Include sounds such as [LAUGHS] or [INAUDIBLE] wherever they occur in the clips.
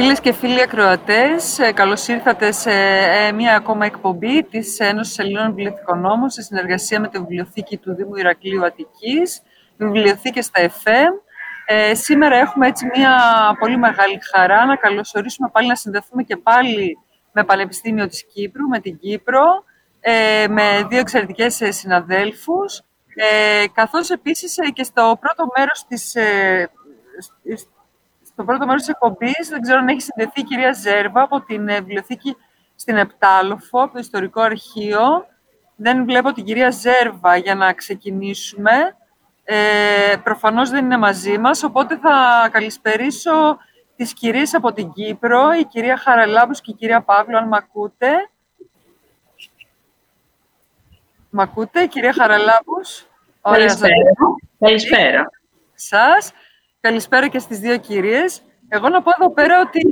Φίλες και φίλοι ακροατές, ε, καλώς ήρθατε σε ε, μία ακόμα εκπομπή της Ένωσης Ελλήνων Βιβλιοθηκών Νόμων σε συνεργασία με τη Βιβλιοθήκη του Δήμου Ηρακλείου Αττικής, βιβλιοθήκη στα ΕΦΕΜ. Ε, σήμερα έχουμε έτσι μία πολύ μεγάλη χαρά να καλωσορίσουμε πάλι, να συνδεθούμε και πάλι με Πανεπιστήμιο της Κύπρου, με την Κύπρο, ε, με δύο εξαιρετικές συναδέλφους, ε, καθώς επίσης και στο πρώτο μέρος της, στο πρώτο μέρος της εκπομπής, δεν ξέρω αν έχει συνδεθεί η κυρία Ζέρβα από την ε, βιβλιοθήκη στην Επτάλοφο, από το Ιστορικό Αρχείο. Δεν βλέπω την κυρία Ζέρβα για να ξεκινήσουμε. Ε, προφανώς δεν είναι μαζί μας, οπότε θα καλησπερίσω τις κυρίες από την Κύπρο, η κυρία Χαραλάμπους και η κυρία Παύλου, αν μ' ακούτε. Μ' ακούτε, κυρία Χαραλάμπους; Καλησπέρα. Καλησπέρα. Σας. Καλησπέρα και στις δύο κυρίες. Εγώ να πω εδώ πέρα ότι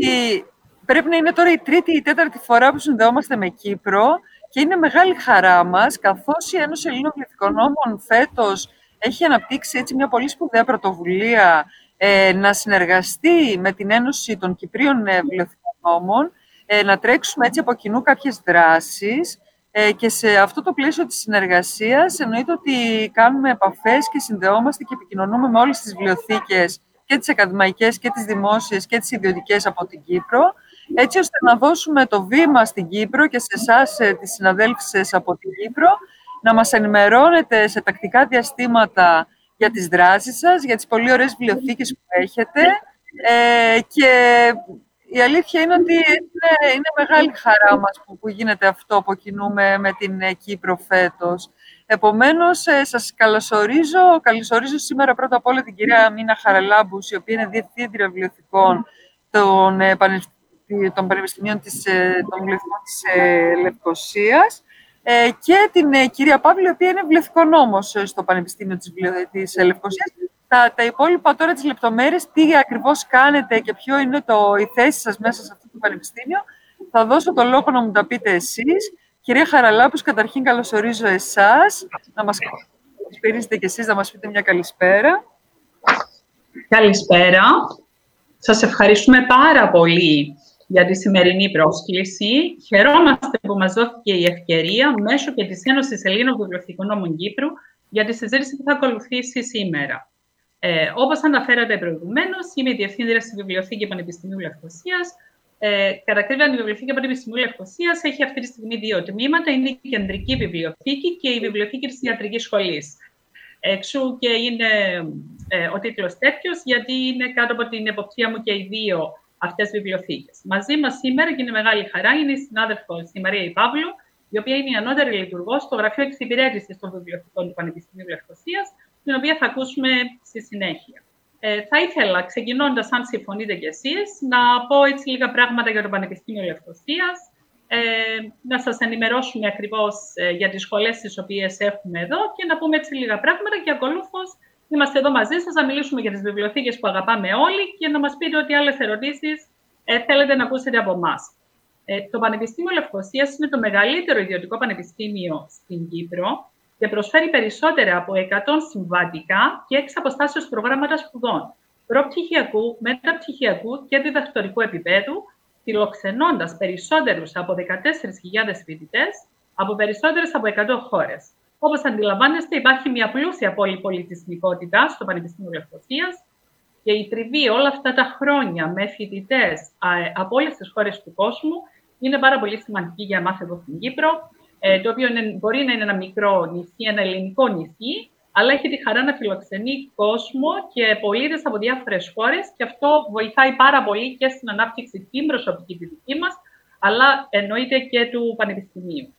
πρέπει να είναι τώρα η τρίτη ή η τέταρτη φορά που συνδεόμαστε με Κύπρο και είναι μεγάλη χαρά μας, καθώς η Ένωση Ελλήνων Νόμων φέτος έχει αναπτύξει έτσι μια πολύ σπουδαία πρωτοβουλία ε, να συνεργαστεί με την Ένωση των Κυπρίων ε, Νόμων, ε, να τρέξουμε έτσι από κοινού κάποιες δράσεις ε, και σε αυτό το πλαίσιο της συνεργασίας εννοείται ότι κάνουμε επαφές και συνδεόμαστε και επικοινωνούμε με όλες τις βιβλιοθήκες και τις ακαδημαϊκές και τις δημόσιες και τις ιδιωτικές από την Κύπρο, έτσι ώστε να δώσουμε το βήμα στην Κύπρο και σε εσάς ε, τις συναδέλφισες από την Κύπρο, να μας ενημερώνετε σε τακτικά διαστήματα για τις δράσεις σας, για τις πολύ ωραίες βιβλιοθήκες που έχετε ε, και η αλήθεια είναι ότι είναι, είναι μεγάλη χαρά μας που, που γίνεται αυτό που κινούμε με την ε, Κύπρο φέτος. Επομένως, ε, σας καλωσορίζω. Καλωσορίζω σήμερα πρώτα απ' όλα την κυρία Μίνα Χαραλάμπους, η οποία είναι Διευθύντρια Βιβλιοθηκών των, ε, των Πανεπιστημίων της, των Βιβλιοθηκών της Λευκοσίας και την κυρία Παύλη, η οποία είναι βιβλιοθηκόν στο Πανεπιστήμιο της, της Λευκοσίας τα, τα υπόλοιπα τώρα τις λεπτομέρειες, τι ακριβώς κάνετε και ποιο είναι το, η θέση σας μέσα σε αυτό το πανεπιστήμιο, θα δώσω το λόγο να μου τα πείτε εσείς. Κυρία Χαραλάπους, καταρχήν καλωσορίζω εσάς, να μας καλησπερίσετε και εσείς, να μας πείτε μια καλησπέρα. Καλησπέρα. Σας ευχαριστούμε πάρα πολύ για τη σημερινή πρόσκληση. Χαιρόμαστε που μας δόθηκε η ευκαιρία μέσω και της Ένωσης Ελλήνων Βιβλιοθηκών Νόμων Κύπρου για τη συζήτηση που θα ακολουθήσει σήμερα. Ε, Όπως αναφέρατε προηγουμένως, είμαι η Διευθύντρια στη Βιβλιοθήκη Πανεπιστημίου Λευκοσίας. Ε, κατά ακρίβεια, η Βιβλιοθήκη Πανεπιστημίου Λευκοσίας έχει αυτή τη στιγμή δύο τμήματα. Είναι η Κεντρική Βιβλιοθήκη και η Βιβλιοθήκη της Ιατρικής Σχολής. Εξού και είναι ε, ο τίτλος τέτοιος, γιατί είναι κάτω από την εποπτεία μου και οι δύο αυτές βιβλιοθήκες. Μαζί μας σήμερα, και είναι μεγάλη χαρά, είναι η συνάδελφο η Μαρία Παύλου, η οποία είναι η ανώτερη λειτουργός στο Γραφείο Εξυπηρέτηση των Βιβλιοθηκών του Πανεπιστημίου Λευκοσίας την οποία θα ακούσουμε στη συνέχεια. Ε, θα ήθελα, ξεκινώντας, αν συμφωνείτε κι εσείς, να πω έτσι λίγα πράγματα για το Πανεπιστήμιο Λευκοσίας, ε, να σας ενημερώσουμε ακριβώς ε, για τις σχολές τις οποίες έχουμε εδώ και να πούμε έτσι λίγα πράγματα και ακολούθως είμαστε εδώ μαζί σας να μιλήσουμε για τις βιβλιοθήκες που αγαπάμε όλοι και να μας πείτε ό,τι άλλες ερωτήσεις ε, θέλετε να ακούσετε από εμάς. Ε, το Πανεπιστήμιο Λευκοσίας είναι το μεγαλύτερο ιδιωτικό πανεπιστήμιο στην Κύπρο και προσφέρει περισσότερα από 100 συμβατικά και εξ αποστάσεως προγράμματα σπουδών προπτυχιακού, μεταπτυχιακού και διδακτορικού επίπεδου, φιλοξενώντας περισσότερους από 14.000 φοιτητές από περισσότερες από 100 χώρες. Όπως αντιλαμβάνεστε, υπάρχει μια πλούσια πολυπολιτισμικότητα στο Πανεπιστήμιο Λευκοσία και η τριβή όλα αυτά τα χρόνια με φοιτητές από όλες τις χώρες του κόσμου είναι πάρα πολύ σημαντική για εμά εδώ στην Κύπρο ε, το οποίο είναι, μπορεί να είναι ένα μικρό νησί, ένα ελληνικό νησί, αλλά έχει τη χαρά να φιλοξενεί κόσμο και πολίτες από διάφορες χώρες και αυτό βοηθάει πάρα πολύ και στην ανάπτυξη την προσωπική τη δική μας, αλλά εννοείται και του Πανεπιστημίου.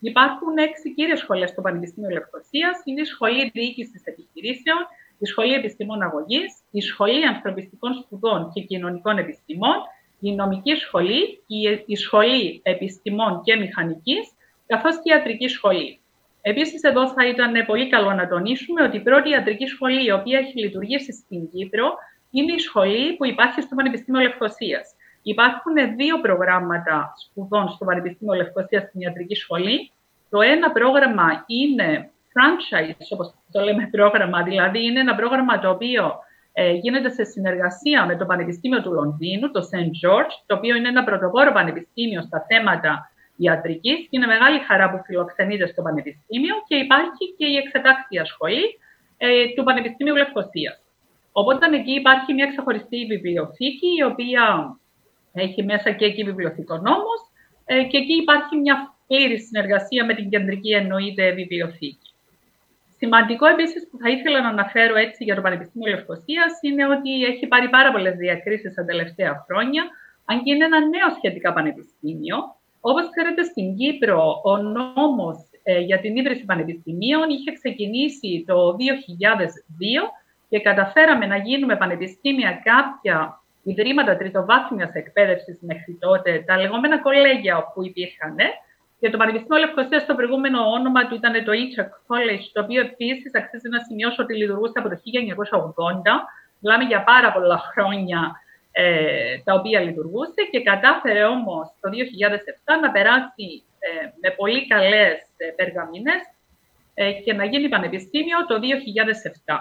Υπάρχουν έξι κύριες σχολές στο Πανεπιστήμιο Λευκοσίας. Είναι η Σχολή Διοίκησης Επιχειρήσεων, η Σχολή Επιστημών Αγωγής, η Σχολή Ανθρωπιστικών Σπουδών και Κοινωνικών Επιστημών, η Νομική Σχολή, η Σχολή Επιστημών και Μηχανικής καθώς και η ιατρική σχολή. Επίσης, εδώ θα ήταν πολύ καλό να τονίσουμε ότι η πρώτη ιατρική σχολή η οποία έχει λειτουργήσει στην Κύπρο είναι η σχολή που υπάρχει στο Πανεπιστήμιο Λευκοσίας. Υπάρχουν δύο προγράμματα σπουδών στο Πανεπιστήμιο Λευκοσίας στην ιατρική σχολή. Το ένα πρόγραμμα είναι franchise, όπως το λέμε πρόγραμμα, δηλαδή είναι ένα πρόγραμμα το οποίο ε, γίνεται σε συνεργασία με το Πανεπιστήμιο του Λονδίνου, το St. George, το οποίο είναι ένα πρωτοπόρο πανεπιστήμιο στα θέματα ιατρικής και είναι μεγάλη χαρά που φιλοξενείται στο Πανεπιστήμιο και υπάρχει και η εξετάκτια σχολή ε, του Πανεπιστήμιου Λευκοσίας. Οπότε εκεί υπάρχει μια ξεχωριστή βιβλιοθήκη, η οποία έχει μέσα και εκεί βιβλιοθηκονόμος ε, και εκεί υπάρχει μια πλήρη συνεργασία με την κεντρική εννοείται βιβλιοθήκη. Σημαντικό επίσης που θα ήθελα να αναφέρω έτσι για το Πανεπιστήμιο Λευκοσίας είναι ότι έχει πάρει πάρα πολλές διακρίσεις τα τελευταία χρόνια, αν και είναι ένα νέο σχετικά πανεπιστήμιο. Όπως ξέρετε, στην Κύπρο ο νόμος ε, για την ίδρυση πανεπιστημίων είχε ξεκινήσει το 2002 και καταφέραμε να γίνουμε πανεπιστήμια κάποια ιδρύματα τριτοβάθμιας εκπαίδευσης μέχρι τότε, τα λεγόμενα κολέγια που υπήρχαν, και το Πανεπιστήμιο Λευκοσίας, το προηγούμενο όνομα του ήταν το Itchak College, το οποίο επίσης αξίζει να σημειώσω ότι λειτουργούσε από το 1980. Μιλάμε για πάρα πολλά χρόνια ε, τα οποία λειτουργούσε και κατάφερε όμως το 2007 να περάσει ε, με πολύ καλές ε, περγαμίνες ε, και να γίνει πανεπιστήμιο το 2007.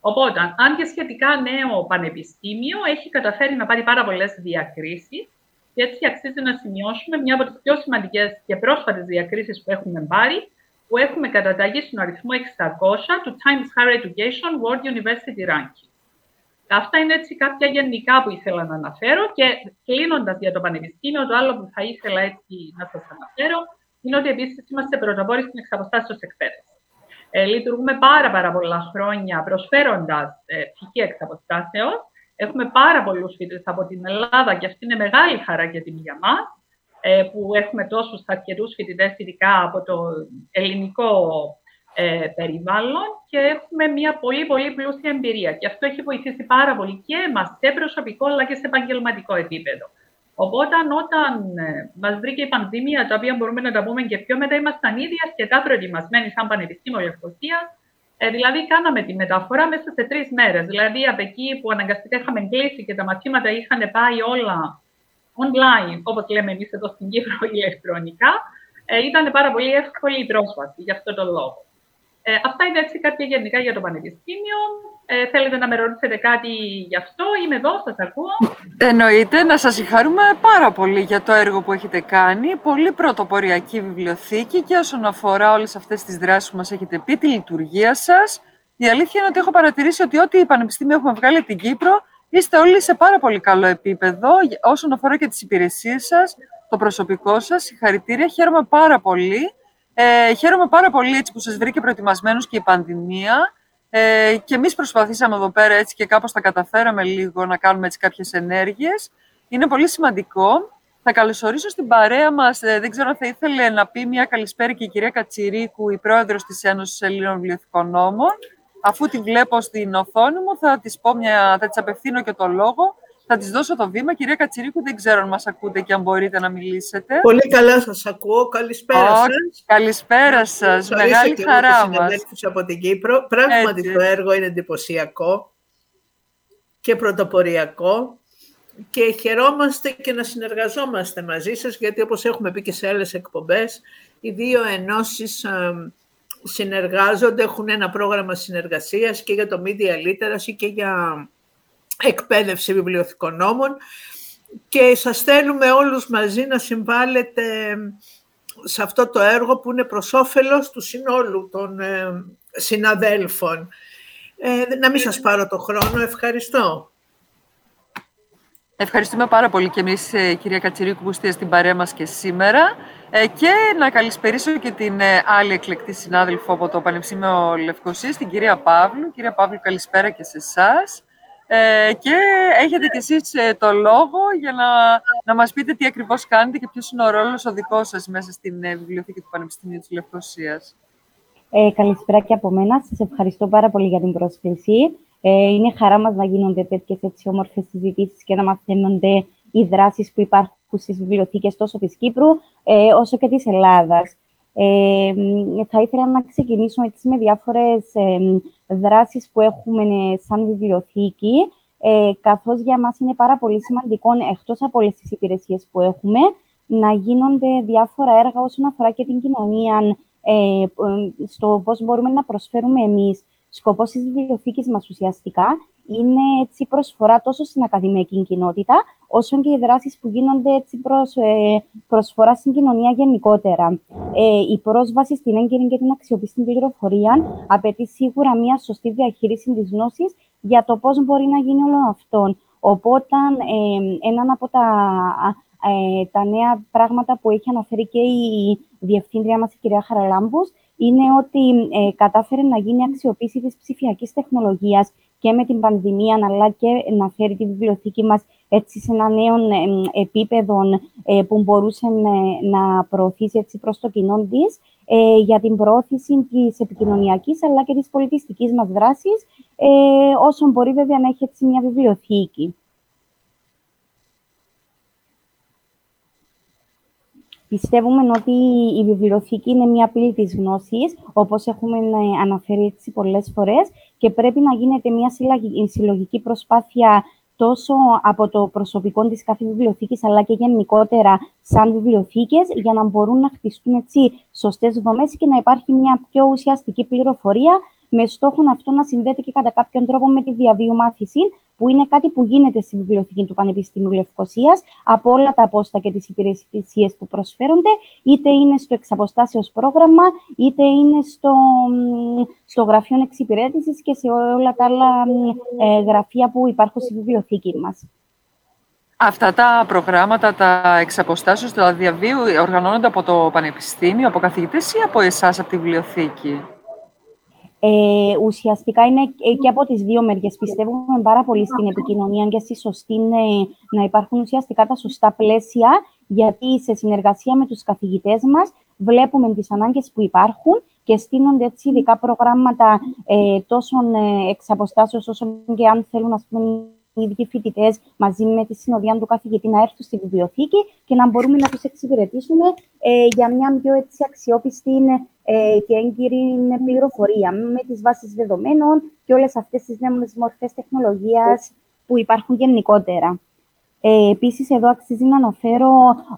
Οπότε, αν και σχετικά νέο πανεπιστήμιο, έχει καταφέρει να πάρει πάρα πολλές διακρίσεις και έτσι αξίζει να σημειώσουμε μια από τις πιο σημαντικές και πρόσφατες διακρίσεις που έχουμε πάρει, που έχουμε καταταγεί στον αριθμό 600 του Times Higher Education World University Ranking. Αυτά είναι έτσι κάποια γενικά που ήθελα να αναφέρω και κλείνοντας για το Πανεπιστήμιο, το άλλο που θα ήθελα έτσι να σας αναφέρω είναι ότι επίσης είμαστε πρωτοπόροι στην εξαποστάσεως εκπαίδευσης. Ε, λειτουργούμε πάρα, πάρα πολλά χρόνια προσφέροντας ε, πτυχή εξαποστάσεως Έχουμε πάρα πολλούς φοιτητές από την Ελλάδα και αυτή είναι μεγάλη χαρά για την για μας, ε, που έχουμε τόσους αρκετούς φοιτητές, ειδικά από το ελληνικό ε, περιβάλλον και έχουμε μια πολύ πολύ πλούσια εμπειρία. Και αυτό έχει βοηθήσει πάρα πολύ και εμάς σε προσωπικό αλλά και σε επαγγελματικό επίπεδο. Οπότε, όταν ε, μας βρήκε η πανδημία, τα οποία μπορούμε να τα πούμε και πιο μετά, ήμασταν ήδη αρκετά προετοιμασμένοι σαν Πανεπιστήμιο Λευκοσία ε, δηλαδή, κάναμε τη μεταφορά μέσα σε τρεις μέρες. Δηλαδή, από εκεί που αναγκαστικά είχαμε κλείσει και τα μαθήματα είχαν πάει όλα online, όπως λέμε εμείς εδώ στην Κύπρο, ηλεκτρονικά, ε, ήταν πάρα πολύ εύκολη η πρόσβαση για αυτό τον λόγο. Ε, αυτά είναι έτσι κάποια γενικά για το Πανεπιστήμιο. Ε, θέλετε να με ρωτήσετε κάτι γι' αυτό, είμαι εδώ, σας ακούω. Εννοείται, να σας συγχαρούμε πάρα πολύ για το έργο που έχετε κάνει. Πολύ πρωτοποριακή βιβλιοθήκη και όσον αφορά όλες αυτές τις δράσεις που μας έχετε πει, τη λειτουργία σας. Η αλήθεια είναι ότι έχω παρατηρήσει ότι ό,τι πανεπιστήμια έχουμε βγάλει την Κύπρο, είστε όλοι σε πάρα πολύ καλό επίπεδο όσον αφορά και τις υπηρεσίες σας, το προσωπικό σας. Συγχαρητήρια, χαίρομαι πάρα πολύ. Ε, χαίρομαι πάρα πολύ έτσι που σας βρήκε προετοιμασμένους και η πανδημία. Ε, και εμείς προσπαθήσαμε εδώ πέρα έτσι και κάπως τα καταφέραμε λίγο να κάνουμε έτσι κάποιες ενέργειες. Είναι πολύ σημαντικό. Θα καλωσορίσω στην παρέα μας, ε, δεν ξέρω αν θα ήθελε να πει μια καλησπέρα και η κυρία Κατσιρίκου, η πρόεδρος της Ένωσης Ελλήνων Βιβλιοθηκονόμων. Αφού τη βλέπω στην οθόνη μου, θα της, πω μια, θα της απευθύνω και το λόγο θα της δώσω το βήμα. Κυρία Κατσιρίκου, δεν ξέρω αν μας ακούτε και αν μπορείτε να μιλήσετε. Πολύ καλά σας ακούω. Καλησπέρα oh, σας. Καλησπέρα σας. Μεγάλη χαρά μας. από την Κύπρο. Πράγματι το έργο είναι εντυπωσιακό και πρωτοποριακό και χαιρόμαστε και να συνεργαζόμαστε μαζί σας, γιατί όπως έχουμε πει και σε άλλες εκπομπές, οι δύο ενώσεις ε, συνεργάζονται, έχουν ένα πρόγραμμα συνεργασίας και για το Media Literacy και για εκπαίδευση βιβλιοθηκονόμων και σας θέλουμε όλους μαζί να συμβάλλετε σε αυτό το έργο που είναι προς όφελος του συνόλου των ε, συναδέλφων. Ε, να μην σας πάρω το χρόνο. Ευχαριστώ. Ευχαριστούμε πάρα πολύ και εμείς, ε, κυρία Κατσιρίκου, που είστε στην παρέα μας και σήμερα. Και να καλησπερίσω και την άλλη εκλεκτή συνάδελφο από το Πανεπιστήμιο Λευκοσίας, την κυρία Παύλου. Κυρία Παύλου, καλησπέρα και σε εσάς. Ε, και έχετε κι εσείς ε, το λόγο για να, να μας πείτε τι ακριβώς κάνετε και ποιος είναι ο ρόλος ο δικός σας μέσα στην ε, Βιβλιοθήκη του Πανεπιστημίου της Λευκοσίας. Ε, καλησπέρα και από μένα. Σας ευχαριστώ πάρα πολύ για την πρόσκληση. Ε, είναι χαρά μας να γίνονται τέτοιες έτσι όμορφες συζητήσεις και να μαθαίνονται οι δράσεις που υπάρχουν στις βιβλιοθήκες τόσο της Κύπρου ε, όσο και της Ελλάδας. Ε, θα ήθελα να ξεκινήσω έτσι με διάφορες ε, δράσεις που έχουμε σαν βιβλιοθήκη, ε, καθώς για μας είναι πάρα πολύ σημαντικό, εκτός από όλες τις υπηρεσίες που έχουμε, να γίνονται διάφορα έργα όσον αφορά και την κοινωνία, ε, στο πώς μπορούμε να προσφέρουμε εμείς. Σκοπός της βιβλιοθήκης μας ουσιαστικά είναι έτσι προσφορά τόσο στην ακαδημαϊκή κοινότητα, όσο και οι δράσεις που γίνονται έτσι προς, ε, προσφορά στην κοινωνία γενικότερα. Ε, η πρόσβαση στην έγκαιρη και την αξιοπιστή πληροφορία απαιτεί σίγουρα μια σωστή διαχείριση της γνώσης για το πώς μπορεί να γίνει όλο αυτό. Οπότε, ε, ένα από τα, ε, τα νέα πράγματα που έχει αναφέρει και η διευθύντρια μας, η κυρία Χαραλάμπους, είναι ότι ε, κατάφερε να γίνει αξιοποίηση της ψηφιακής τεχνολογίας και με την πανδημία, αλλά και να φέρει τη βιβλιοθήκη μας έτσι σε ένα νέο ε, επίπεδο ε, που μπορούσε να προωθήσει έτσι προς το κοινό της για την προώθηση της επικοινωνιακής αλλά και της πολιτιστικής μας δράσης, όσο μπορεί βέβαια να έχει έτσι μια βιβλιοθήκη. Πιστεύουμε ότι η βιβλιοθήκη είναι μια πύλη της γνώσης, όπως έχουμε ε, αναφέρει έτσι πολλές φορές, και πρέπει να γίνεται μια συλλογική προσπάθεια τόσο από το προσωπικό της κάθε βιβλιοθήκης, αλλά και γενικότερα σαν βιβλιοθήκες, για να μπορούν να χτιστούν έτσι σωστές δομές και να υπάρχει μια πιο ουσιαστική πληροφορία με στόχο αυτό να συνδέεται και κατά κάποιον τρόπο με τη διαβίου μάθηση, που είναι κάτι που γίνεται στη βιβλιοθήκη του Πανεπιστημίου Λευκοσίας από όλα τα απόστα και τις υπηρεσίες που προσφέρονται, είτε είναι στο εξαποστάσεως πρόγραμμα, είτε είναι στο, στο γραφείο εξυπηρέτησης και σε όλα τα άλλα ε, γραφεία που υπάρχουν στη βιβλιοθήκη μας. Αυτά τα προγράμματα, τα εξαποστάσεως, τα διαβίου, οργανώνονται από το Πανεπιστήμιο, από καθηγητές ή από εσάς, από τη βιβλιοθήκη; Ε, ουσιαστικά είναι και από τις δύο μεριές. Πιστεύουμε πάρα πολύ στην επικοινωνία και στη σωστή να υπάρχουν ουσιαστικά τα σωστά πλαίσια, γιατί σε συνεργασία με τους καθηγητές μας βλέπουμε τις ανάγκες που υπάρχουν και στείνονται έτσι ειδικά προγράμματα ε, τόσο ε, εξ όσο και αν θέλουν να πούμε, οι ίδιοι φοιτητές μαζί με τη συνοδεία του καθηγητή να έρθουν στη βιβλιοθήκη και να μπορούμε να τους εξυπηρετήσουμε ε, για μια πιο έτσι, αξιόπιστη ε, και έγκυρη πληροφορία με τις βάσεις δεδομένων και όλες αυτές τις νέες μορφές τεχνολογίας που υπάρχουν γενικότερα. Ε, Επίσης, εδώ αξίζει να αναφέρω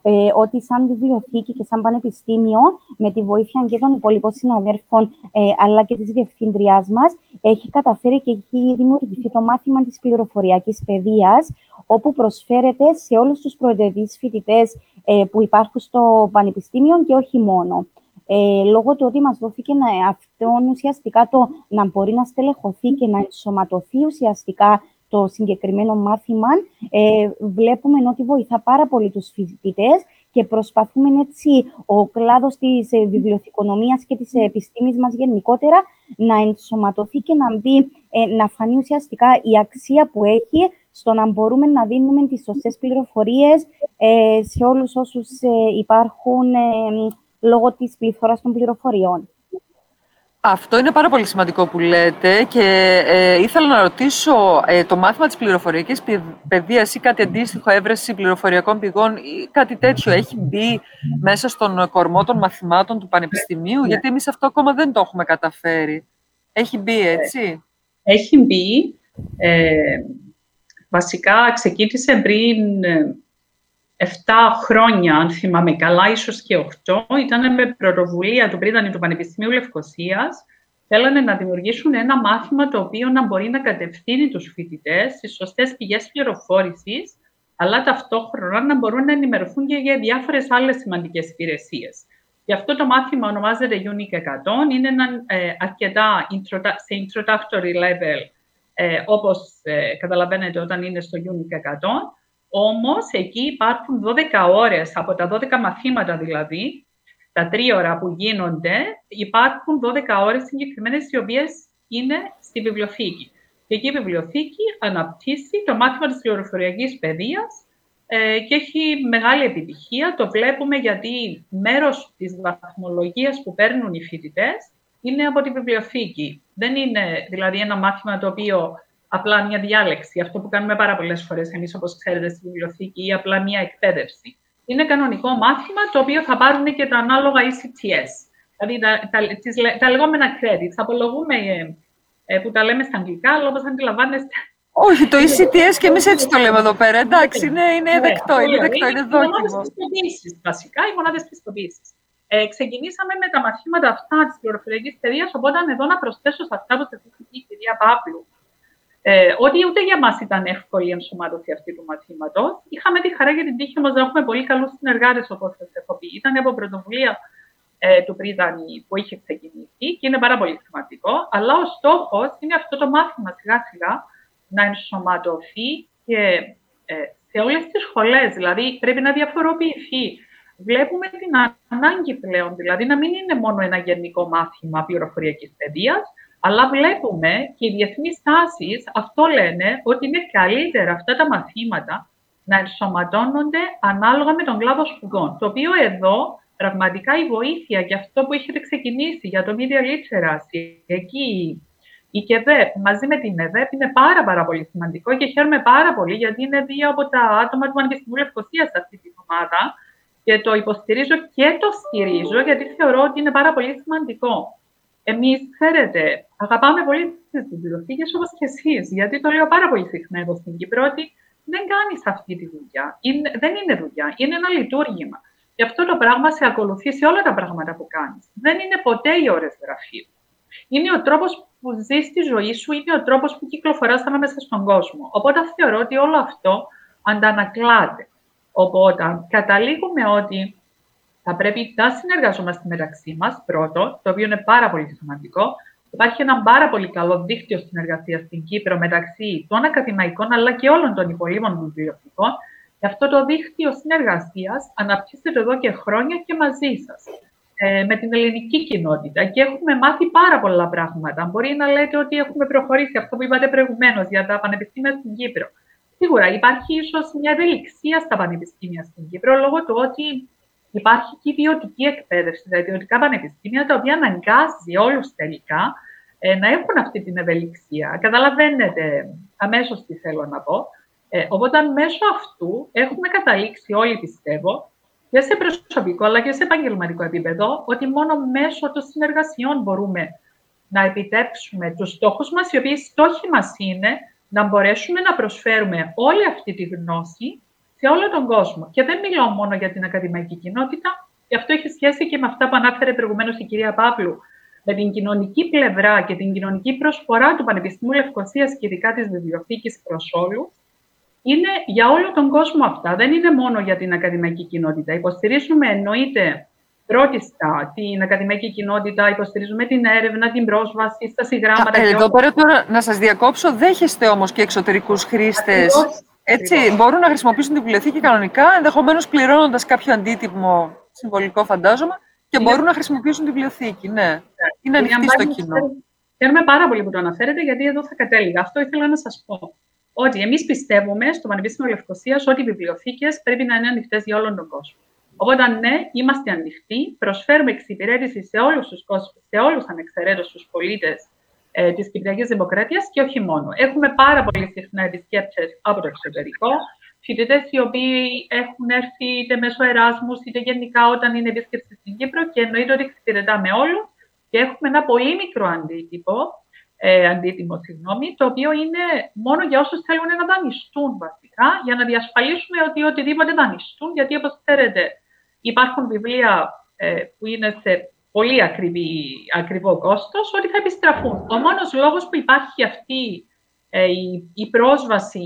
ε, ότι, σαν βιβλιοθήκη και σαν πανεπιστήμιο, με τη βοήθεια και των υπόλοιπων συναδέρφων, ε, αλλά και της διευθύντριάς μας, έχει καταφέρει και έχει δημιουργηθεί το μάθημα της πληροφοριακής παιδείας, όπου προσφέρεται σε όλους τους προεδρευτεί φοιτητές ε, που υπάρχουν στο πανεπιστήμιο και όχι μόνο. Ε, λόγω του ότι μας δόθηκε να, αυτό ουσιαστικά το να μπορεί να στελεχωθεί και να ενσωματωθεί ουσιαστικά το συγκεκριμένο μάθημα, ε, βλέπουμε ότι βοηθά πάρα πολύ τους φοιτητές και προσπαθούμε έτσι ο κλάδος της ε, βιβλιοθηκονομίας και της επιστήμης μας γενικότερα να ενσωματωθεί και να μπει, ε, να φανεί ουσιαστικά η αξία που έχει στο να μπορούμε να δίνουμε τις σωστές πληροφορίες ε, σε όλους όσους υπάρχουν λόγω της πληθώρας των πληροφοριών. Αυτό είναι πάρα πολύ σημαντικό που λέτε και ε, ήθελα να ρωτήσω ε, το μάθημα της πληροφοριακής παιδείας ή κάτι αντίστοιχο έβρεση πληροφοριακών πηγών ή κάτι τέτοιο έχει μπει μέσα στον κορμό των μαθημάτων του Πανεπιστημίου, γιατί εμείς αυτό ακόμα δεν το έχουμε καταφέρει. Έχει μπει, έτσι; Έχει μπει. Ε, βασικά ξεκίνησε πριν 7 χρόνια, αν θυμάμαι καλά, ίσως και 8, ήταν με προβουλία του Πρίτανη του Πανεπιστημίου Λευκοσίας. Θέλανε να δημιουργήσουν ένα μάθημα το οποίο να μπορεί να κατευθύνει τους φοιτητές στις σωστές πηγές πληροφόρησης, αλλά ταυτόχρονα να μπορούν να ενημερωθούν και για διάφορες άλλες σημαντικές υπηρεσίες. Γι' αυτό το μάθημα ονομάζεται Unique 100, είναι ένα ε, αρκετά σε introductory level, ε, όπως ε, καταλαβαίνετε όταν είναι στο Unique 100, όμως, εκεί υπάρχουν 12 ώρες, από τα 12 μαθήματα δηλαδή, τα τρίωρα που γίνονται, υπάρχουν 12 ώρες συγκεκριμένες οι οποίες είναι στη βιβλιοθήκη. Και εκεί η βιβλιοθήκη αναπτύσσει το μάθημα της πληροφοριακής παιδείας ε, και έχει μεγάλη επιτυχία. Το βλέπουμε γιατί μέρος της βαθμολογίας που παίρνουν οι φοιτητές είναι από τη βιβλιοθήκη. Δεν είναι δηλαδή ένα μάθημα το οποίο απλά μια διάλεξη, αυτό που κάνουμε πάρα πολλές φορές εμείς, όπως ξέρετε, στη βιβλιοθήκη, ή απλά μια εκπαίδευση. Είναι κανονικό μάθημα το οποίο θα πάρουν και τα ανάλογα ECTS. Δηλαδή τα, τα, τις, τα λεγόμενα credits. Απολογούμε ε, ε, που τα λέμε στα αγγλικά, αλλά όπως αντιλαμβάνεστε. Όχι, το ECTS και εμείς έτσι το λέμε εδώ πέρα. Εντάξει, είναι, είναι δεκτό, είναι δεκτό, είναι δόκιμο. Οι μονάδες βασικά, οι μονάδες πιστοποίησης. Ε, ξεκινήσαμε με τα μαθήματα αυτά της πληροφοριακής παιδείας, οπότε εδώ να προσθέσω σε αυτά που σας είπε η κυρία Παύλου, Ε, ότι ούτε για μας ήταν εύκολη η ενσωμάτωση αυτή του μαθήματος. Είχαμε τη χαρά και την τύχη μας να έχουμε πολύ καλούς συνεργάτες, όπως σας έχω πει. Ήταν από πρωτοβουλία ε, του Πρίδανη που είχε ξεκινήσει και είναι πάρα πολύ σημαντικό. Αλλά ο στόχος είναι αυτό το μάθημα σιγά-σιγά να ενσωματωθεί και ε, σε όλες τις σχολές. Δηλαδή πρέπει να διαφοροποιηθεί. Βλέπουμε την ανάγκη πλέον, δηλαδή να μην είναι μόνο ένα γενικό μάθημα πληροφοριακής παιδείας, αλλά βλέπουμε και οι διεθνείς τάσεις αυτό λένε ότι είναι καλύτερα αυτά τα μαθήματα να ενσωματώνονται ανάλογα με τον κλάδο σπουδών. Το οποίο εδώ πραγματικά η βοήθεια και αυτό που έχετε ξεκινήσει για το Media Literacy, εκεί η ΚΕΒΕΠ μαζί με την ΕΒΕΠ είναι πάρα, πάρα πολύ σημαντικό και χαίρομαι πάρα πολύ γιατί είναι δύο από τα άτομα του Πανεπιστημίου Λευκοσία σε αυτή την ομάδα και το υποστηρίζω και το στηρίζω γιατί θεωρώ ότι είναι πάρα πολύ σημαντικό. Εμείς, ξέρετε, αγαπάμε πολύ τις βιβλιοθήκες όπως και εσείς, γιατί το λέω πάρα πολύ συχνά εδώ στην Κύπρο ότι δεν κάνεις αυτή τη δουλειά. Είναι, δεν είναι δουλειά, είναι ένα λειτουργήμα. Και αυτό το πράγμα σε ακολουθεί σε όλα τα πράγματα που κάνεις. Δεν είναι ποτέ οι ώρες γραφείου. Είναι ο τρόπος που ζεις τη ζωή σου, είναι ο τρόπος που κυκλοφοράς ανάμεσα στον κόσμο. Οπότε θεωρώ ότι όλο αυτό αντανακλάται. Οπότε καταλήγουμε ότι θα πρέπει να συνεργαζόμαστε μεταξύ μας, πρώτο, το οποίο είναι πάρα πολύ σημαντικό. Υπάρχει ένα πάρα πολύ καλό δίκτυο συνεργασίας στην Κύπρο μεταξύ των ακαδημαϊκών αλλά και όλων των υπολείπων βιβλιοθηκών. Και αυτό το δίκτυο συνεργασίας αναπτύσσεται εδώ και χρόνια και μαζί σας. Ε, με την ελληνική κοινότητα και έχουμε μάθει πάρα πολλά πράγματα. Μπορεί να λέτε ότι έχουμε προχωρήσει αυτό που είπατε προηγουμένως για τα πανεπιστήμια στην Κύπρο. Σίγουρα υπάρχει ίσως μια ευελιξία στα πανεπιστήμια στην Κύπρο λόγω του ότι υπάρχει και ιδιωτική εκπαίδευση, τα ιδιωτικά πανεπιστήμια, τα οποία αναγκάζει όλους τελικά ε, να έχουν αυτή την ευελιξία. Καταλαβαίνετε αμέσως τι θέλω να πω. Ε, οπότε μέσω αυτού έχουμε καταλήξει όλοι, πιστεύω, και σε προσωπικό αλλά και σε επαγγελματικό επίπεδο, ότι μόνο μέσω των συνεργασιών μπορούμε να επιτέψουμε τους στόχους μας, οι οποίοι στόχοι μας είναι να μπορέσουμε να προσφέρουμε όλη αυτή τη γνώση σε όλο τον κόσμο. Και δεν μιλάω μόνο για την ακαδημαϊκή κοινότητα, και αυτό έχει σχέση και με αυτά που ανάφερε προηγουμένως η κυρία Παύλου, με την κοινωνική πλευρά και την κοινωνική προσφορά του Πανεπιστημίου Λευκοσίας και ειδικά της βιβλιοθήκης προς όλους, είναι για όλο τον κόσμο αυτά. Δεν είναι μόνο για την ακαδημαϊκή κοινότητα. Υποστηρίζουμε εννοείται πρώτιστα την ακαδημαϊκή κοινότητα, υποστηρίζουμε την έρευνα, την πρόσβαση στα συγγράμματα. Ε, εδώ πέρα τώρα να σας διακόψω, δέχεστε όμως και εξωτερικούς χρήστες. Έτσι, μπορούν να χρησιμοποιήσουν την βιβλιοθήκη κανονικά, ενδεχομένως πληρώνοντας κάποιο αντίτιμο συμβολικό φαντάζομαι, και είναι... μπορούν να χρησιμοποιήσουν την βιβλιοθήκη. Ναι, ναι. είναι ανοιχτή στο κοινό. Χαίρομαι πάρα πολύ που το αναφέρετε, γιατί εδώ θα κατέληγα. Αυτό ήθελα να σας πω ότι εμείς πιστεύουμε στο Πανεπιστήμιο Λευκοσίας ότι οι βιβλιοθήκες πρέπει να είναι ανοιχτές για όλον τον κόσμο. Οπότε, ναι, είμαστε ανοιχτοί, προσφέρουμε εξυπηρέτηση σε όλους τους κόσμους, σε όλους ανεξαιρέτως τους πολίτες ε, της Κυπριακής Δημοκρατίας και όχι μόνο. Έχουμε πάρα πολύ συχνά επισκέπτε από το εξωτερικό, φοιτητές οι οποίοι έχουν έρθει είτε μέσω Εράσμους είτε γενικά όταν είναι επίσκεψη στην Κύπρο και εννοείται ότι εξυπηρετάμε όλους και έχουμε ένα πολύ μικρό αντίτυπο ε, αντίτιμο, συγγνώμη, το οποίο είναι μόνο για όσους θέλουν να δανειστούν βασικά, για να διασφαλίσουμε ότι οτιδήποτε δανειστούν, γιατί όπως ξέρετε υπάρχουν βιβλία ε, που είναι σε πολύ ακριβή, ακριβό κόστος, ότι θα επιστραφούν. Ο μόνος λόγος που υπάρχει αυτή ε, η, η, πρόσβαση,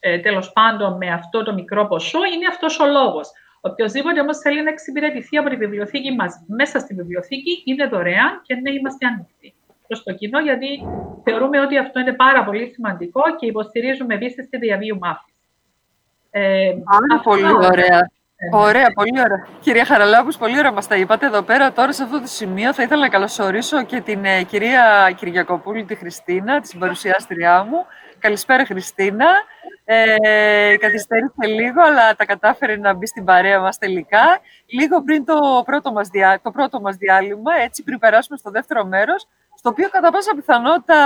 ε, τέλος πάντων, με αυτό το μικρό ποσό, είναι αυτός ο λόγος. Οποιοδήποτε όμως θέλει να εξυπηρετηθεί από τη βιβλιοθήκη μας μέσα στη βιβλιοθήκη είναι δωρεάν και ναι, είμαστε ανοιχτοί προς το κοινό, γιατί θεωρούμε ότι αυτό είναι πάρα πολύ σημαντικό και υποστηρίζουμε επίσης τη διαβίου μάθησης. Ε, πολύ ωραία. Ε, ωραία, πολύ ωραία. Κυρία Χαραλάμπους, πολύ ωραία μας τα είπατε εδώ πέρα. Τώρα σε αυτό το σημείο θα ήθελα να καλωσορίσω και την ε, κυρία Κυριακοπούλη, τη Χριστίνα, τη συμπαρουσιάστριά μου. Καλησπέρα Χριστίνα. Ε, καθυστέρησε λίγο, αλλά τα κατάφερε να μπει στην παρέα μας τελικά. Λίγο πριν το πρώτο μας, διά, το πρώτο μας διάλειμμα, έτσι πριν περάσουμε στο δεύτερο μέρος, στο οποίο κατά πάσα πιθανότητα,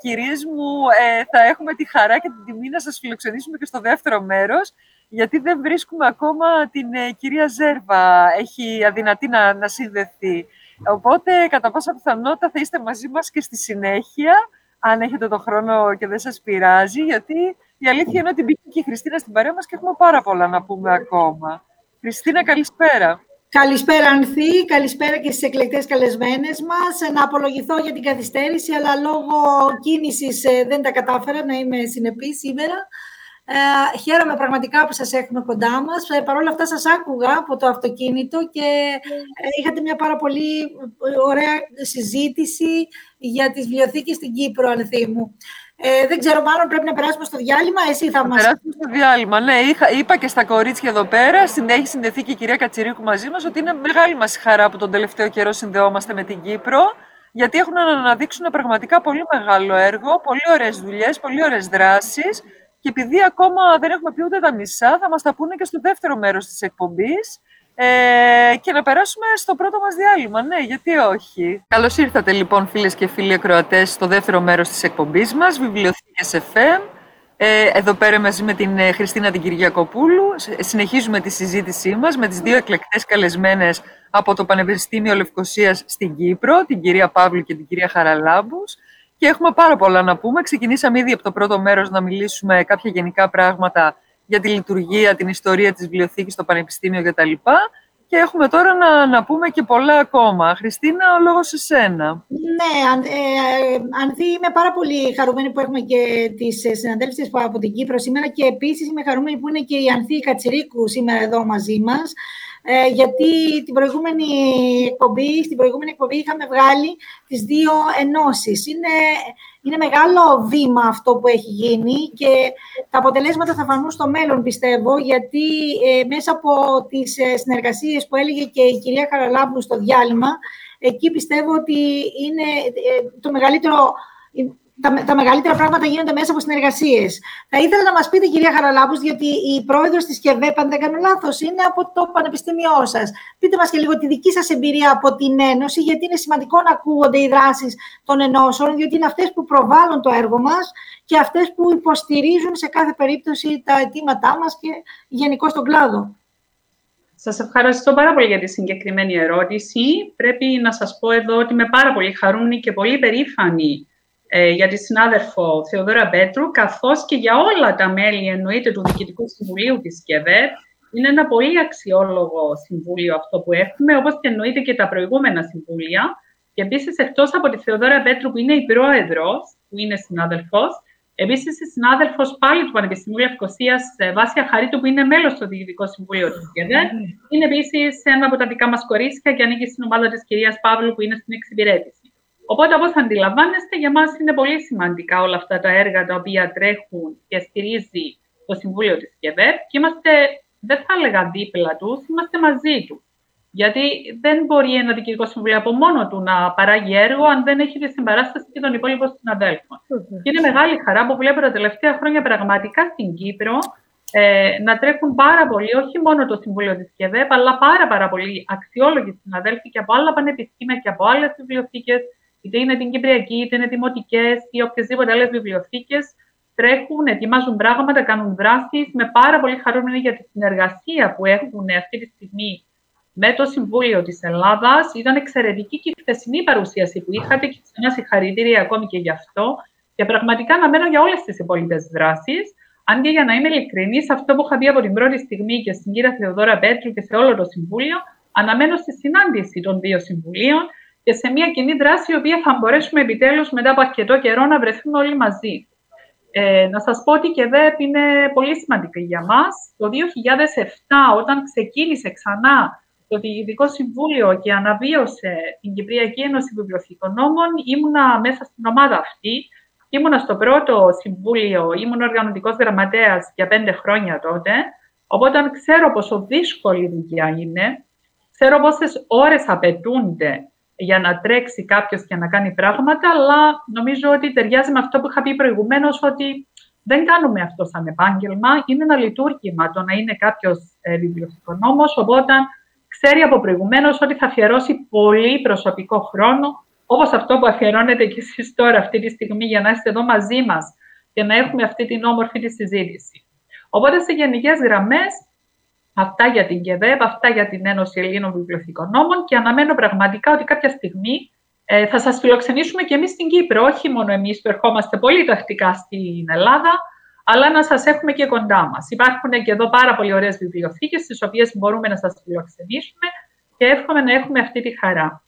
κυρίες μου, ε, θα έχουμε τη χαρά και την τιμή να σας φιλοξενήσουμε και στο δεύτερο μέρος, γιατί δεν βρίσκουμε ακόμα την ε, κυρία Ζέρβα, έχει αδυνατή να, να συνδεθεί. Οπότε, κατά πάσα πιθανότητα, θα είστε μαζί μας και στη συνέχεια, αν έχετε το χρόνο και δεν σας πειράζει, γιατί η αλήθεια είναι ότι μπήκε και η Χριστίνα στην παρέα μας και έχουμε πάρα πολλά να πούμε ακόμα. Χριστίνα, καλησπέρα. Καλησπέρα Ανθή, καλησπέρα και στις εκλεκτές καλεσμένες μας. Να απολογηθώ για την καθυστέρηση, αλλά λόγω κίνησης ε, δεν τα κατάφερα να είμαι συνεπής σήμερα. Ε, χαίρομαι πραγματικά που σας έχουμε κοντά μας. Ε, Παρ' όλα αυτά σας άκουγα από το αυτοκίνητο και ε, είχατε μια πάρα πολύ ωραία συζήτηση για τις βιβλιοθήκες στην Κύπρο, Ανθή μου. Ε, δεν ξέρω, μάλλον πρέπει να περάσουμε στο διάλειμμα. Εσύ θα, θα μας... Περάσουμε στο διάλειμμα. Ναι, είχα, είπα και στα κορίτσια εδώ πέρα, έχει συνδεθεί και η κυρία Κατσιρίκου μαζί μας, ότι είναι μεγάλη μας χαρά που τον τελευταίο καιρό συνδεόμαστε με την Κύπρο. Γιατί έχουν να αναδείξουν πραγματικά πολύ μεγάλο έργο, πολύ ωραίες δουλειές, πολύ ωραίες δράσεις. Και επειδή ακόμα δεν έχουμε πει ούτε τα μισά, θα μας τα πούνε και στο δεύτερο μέρος της εκπομπής. Ε, και να περάσουμε στο πρώτο μας διάλειμμα. Ναι, γιατί όχι. Καλώς ήρθατε λοιπόν φίλες και φίλοι ακροατές στο δεύτερο μέρος της εκπομπής μας, Βιβλιοθήκες FM. Ε, εδώ πέρα μαζί με την ε, Χριστίνα την Κυριακοπούλου συνεχίζουμε τη συζήτησή μας με τις δύο εκλεκτές καλεσμένες από το Πανεπιστήμιο Λευκοσίας στην Κύπρο, την κυρία Παύλου και την κυρία Χαραλάμπους. Και έχουμε πάρα πολλά να πούμε. Ξεκινήσαμε ήδη από το πρώτο μέρος να μιλήσουμε κάποια γενικά πράγματα για τη λειτουργία, την ιστορία της βιβλιοθήκης στο Πανεπιστήμιο κτλ. Και έχουμε τώρα να, να πούμε και πολλά ακόμα. Χριστίνα, ο λόγος σε σένα. Ναι, αν, ε, Ανθή, είμαι πάρα πολύ χαρούμενη που έχουμε και τις ε, συναντέλφες από την Κύπρο σήμερα και επίσης είμαι χαρούμενη που είναι και η Ανθή Κατσιρίκου σήμερα εδώ μαζί μας. Ε, γιατί την προηγούμενη εκπομπή, στην προηγούμενη εκπομπή είχαμε βγάλει τις δύο ενώσεις. Είναι, είναι μεγάλο βήμα αυτό που έχει γίνει και τα αποτελέσματα θα φανούν στο μέλλον, πιστεύω, γιατί ε, μέσα από τις ε, συνεργασίες που έλεγε και η κυρία Χαραλάμπου στο διάλειμμα, εκεί πιστεύω ότι είναι το μεγαλύτερο τα, τα μεγαλύτερα πράγματα γίνονται μέσα από συνεργασίες. Θα ήθελα να μας πείτε, κυρία Χαραλάμπους, γιατί η πρόεδρος της ΚΕΒΕΠ, αν δεν κάνω λάθος, είναι από το πανεπιστήμιό σας. Πείτε μας και λίγο τη δική σας εμπειρία από την Ένωση, γιατί είναι σημαντικό να ακούγονται οι δράσεις των ενώσεων, διότι είναι αυτές που προβάλλουν το έργο μας και αυτές που υποστηρίζουν σε κάθε περίπτωση τα αιτήματά μας και γενικώ τον κλάδο. Σας ευχαριστώ πάρα πολύ για τη συγκεκριμένη ερώτηση. Πρέπει να σας πω εδώ ότι είμαι πάρα πολύ χαρούμενη και πολύ περήφανη ε, για τη συνάδελφο Θεοδόρα Πέτρου, καθώς και για όλα τα μέλη, εννοείται, του Διοικητικού Συμβουλίου της ΚΕΒΕΡ. Είναι ένα πολύ αξιόλογο συμβούλιο αυτό που έχουμε, όπως και εννοείται και τα προηγούμενα συμβούλια. Και επίσης, εκτός από τη Θεοδόρα Πέτρου, που είναι η πρόεδρος, που είναι συνάδελφος, επίσης η συνάδελφος πάλι του Πανεπιστημίου Λευκοσίας, ε, Βάσια Χαρίτου, που είναι μέλος στο Διοικητικό Συμβούλιο της ΚΕΒΕΡ. Είναι επίσης ένα από τα δικά μας κορίτσια και ανήκει στην ομάδα της κυρίας Παύλου, που είναι στην εξυπηρέτηση. Οπότε, όπως αντιλαμβάνεστε, για μας είναι πολύ σημαντικά όλα αυτά τα έργα τα οποία τρέχουν και στηρίζει το Συμβούλιο της ΚΕΒΕΠ και είμαστε, δεν θα έλεγα δίπλα τους, είμαστε μαζί τους. Γιατί δεν μπορεί ένα διοικητικό συμβούλιο από μόνο του να παράγει έργο αν δεν έχει τη συμπαράσταση και των υπόλοιπων συναδέλφων. Και είναι μεγάλη χαρά που βλέπω τα τελευταία χρόνια πραγματικά στην Κύπρο ε, να τρέχουν πάρα πολύ, όχι μόνο το Συμβούλιο της ΚΕΒΕΠ, αλλά πάρα, πάρα πολύ αξιόλογοι συναδέλφοι και από άλλα πανεπιστήμια και από άλλες βιβλιοθήκες είτε είναι την Κυπριακή, είτε είναι δημοτικές ή οποιασδήποτε άλλες βιβλιοθήκες, τρέχουν, ετοιμάζουν πράγματα, κάνουν δράσεις. Με πάρα πολύ χαρούμενη για τη συνεργασία που έχουν αυτή τη στιγμή με το Συμβούλιο της Ελλάδας. Ήταν εξαιρετική και η χθεσινή παρουσίαση που είχατε και ένα συγχαρητήρια ακόμη και γι' αυτό. Και πραγματικά αναμένω για όλες τις υπόλοιπες δράσεις. Αν και για να είμαι ειλικρινής, αυτό που είχα δει από την πρώτη στιγμή και στην κυρία Θεοδόρα Πέτρου και σε όλο το Συμβούλιο, αναμένω στη συνάντηση των δύο Συμβουλίων και σε μια κοινή δράση η οποία θα μπορέσουμε επιτέλους μετά από αρκετό καιρό να βρεθούμε όλοι μαζί. Ε, να σας πω ότι η ΚΕΔΕΠ είναι πολύ σημαντική για μας. Το 2007, όταν ξεκίνησε ξανά το Διοικητικό Συμβούλιο και αναβίωσε την Κυπριακή Ένωση Βιβλιοθηκονόμων, ήμουνα μέσα στην ομάδα αυτή. Ήμουνα στο πρώτο συμβούλιο, ήμουν οργανωτικός γραμματέας για πέντε χρόνια τότε. Οπότε ξέρω πόσο δύσκολη δουλειά είναι, ξέρω πόσες ώρες απαιτούνται για να τρέξει κάποιος και να κάνει πράγματα, αλλά νομίζω ότι ταιριάζει με αυτό που είχα πει προηγουμένως, ότι δεν κάνουμε αυτό σαν επάγγελμα. Είναι ένα λειτουργήμα το να είναι κάποιος ε, βιβλιοθηκονόμος, οπότε ξέρει από προηγουμένως ότι θα αφιερώσει πολύ προσωπικό χρόνο, όπως αυτό που αφιερώνετε και εσείς τώρα αυτή τη στιγμή για να είστε εδώ μαζί μας και να έχουμε αυτή την όμορφη τη συζήτηση. Οπότε, σε γενικές γραμμές, Αυτά για την ΚΕΔΕΠ, αυτά για την Ένωση Ελλήνων Βιβλιοθηκονόμων και αναμένω πραγματικά ότι κάποια στιγμή ε, θα σας φιλοξενήσουμε και εμείς στην Κύπρο, όχι μόνο εμείς που ερχόμαστε πολύ τακτικά στην Ελλάδα, αλλά να σας έχουμε και κοντά μας. Υπάρχουν και εδώ πάρα πολύ ωραίες βιβλιοθήκες, στις οποίες μπορούμε να σας φιλοξενήσουμε και εύχομαι να έχουμε αυτή τη χαρά.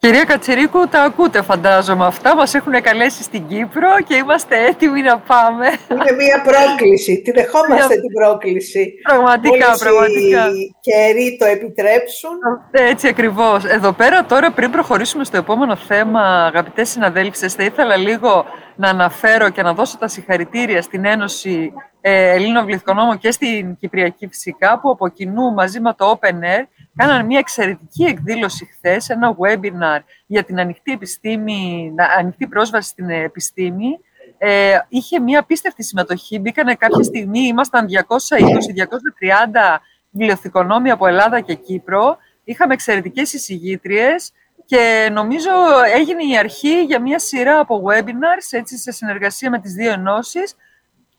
Κυρία Κατσερίκου, τα ακούτε φαντάζομαι αυτά. Μας έχουν καλέσει στην Κύπρο και είμαστε έτοιμοι να πάμε. Είναι μια πρόκληση. Τη δεχόμαστε την πρόκληση. Πραγματικά, Μόλις πραγματικά. οι καιροί το επιτρέψουν. Έτσι ακριβώς. Εδώ πέρα τώρα πριν προχωρήσουμε στο επόμενο θέμα, αγαπητές συναδέλφισες, θα ήθελα λίγο να αναφέρω και να δώσω τα συγχαρητήρια στην Ένωση ε, Ελλήνων Βληθκονόμων και στην Κυπριακή φυσικά, που από κοινού μαζί με το Open Air κάνανε μια εξαιρετική εκδήλωση χθες, ένα webinar για την ανοιχτή επιστήμη, ανοιχτή πρόσβαση στην επιστήμη. Ε, είχε μια απίστευτη συμμετοχή. Μπήκανε κάποια στιγμή, ήμασταν 220-230 βιβλιοθηκονόμοι από Ελλάδα και Κύπρο. Είχαμε εξαιρετικές εισηγήτριες και νομίζω έγινε η αρχή για μια σειρά από webinars, έτσι, σε συνεργασία με τις δύο ενώσεις,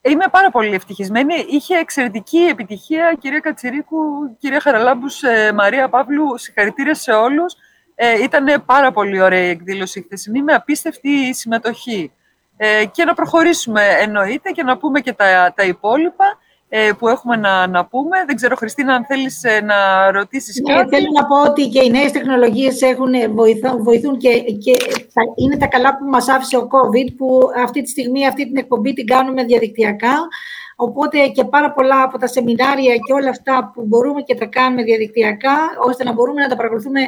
Είμαι πάρα πολύ ευτυχισμένη. Είχε εξαιρετική επιτυχία, κυρία Κατσιρίκου, κυρία Χαραλάμπους, ε, Μαρία Παύλου, συγχαρητήρια σε όλους. Ε, ήταν πάρα πολύ ωραία η εκδήλωση χθεσινή, με απίστευτη συμμετοχή. Ε, και να προχωρήσουμε εννοείται και να πούμε και τα, τα υπόλοιπα. Ε, που έχουμε να, να πούμε. Δεν ξέρω, Χριστίνα, αν θέλεις ε, να ρωτήσεις ναι, Θέλω να πω ότι και οι νέες τεχνολογίες έχουν, ε, βοηθούν, βοηθούν και, και είναι τα καλά που μας άφησε ο COVID, που αυτή τη στιγμή αυτή την εκπομπή την κάνουμε διαδικτυακά. Οπότε και πάρα πολλά από τα σεμινάρια και όλα αυτά που μπορούμε και τα κάνουμε διαδικτυακά, ώστε να μπορούμε να τα παρακολουθούμε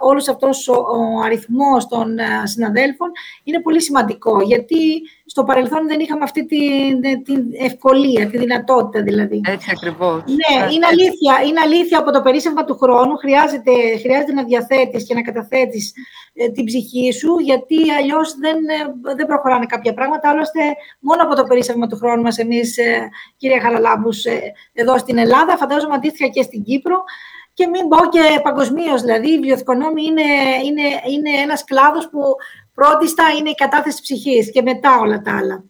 όλος αυτός ο, ο αριθμός των συναδέλφων, είναι πολύ σημαντικό. Γιατί στο παρελθόν δεν είχαμε αυτή την, την ευκολία, τη δυνατότητα δηλαδή. Έτσι ακριβώς. Ναι, είναι αλήθεια, είναι αλήθεια από το περίσσευμα του χρόνου. Χρειάζεται, χρειάζεται να διαθέτεις και να καταθέτεις ε, την ψυχή σου, γιατί αλλιώς δεν, ε, δεν προχωράνε κάποια πράγματα. Άλλωστε, μόνο από το περίσσευμα του χρόνου μας εμείς, ε, κυρία Χαραλάμπους, ε, εδώ στην Ελλάδα, φαντάζομαι αντίστοιχα και στην Κύπρο, και μην πω και παγκοσμίως, δηλαδή η βιβλιοθηκονόμη είναι, είναι, είναι ένας κλάδος που Πρώτιστα είναι η κατάθεση ψυχής και μετά όλα τα άλλα.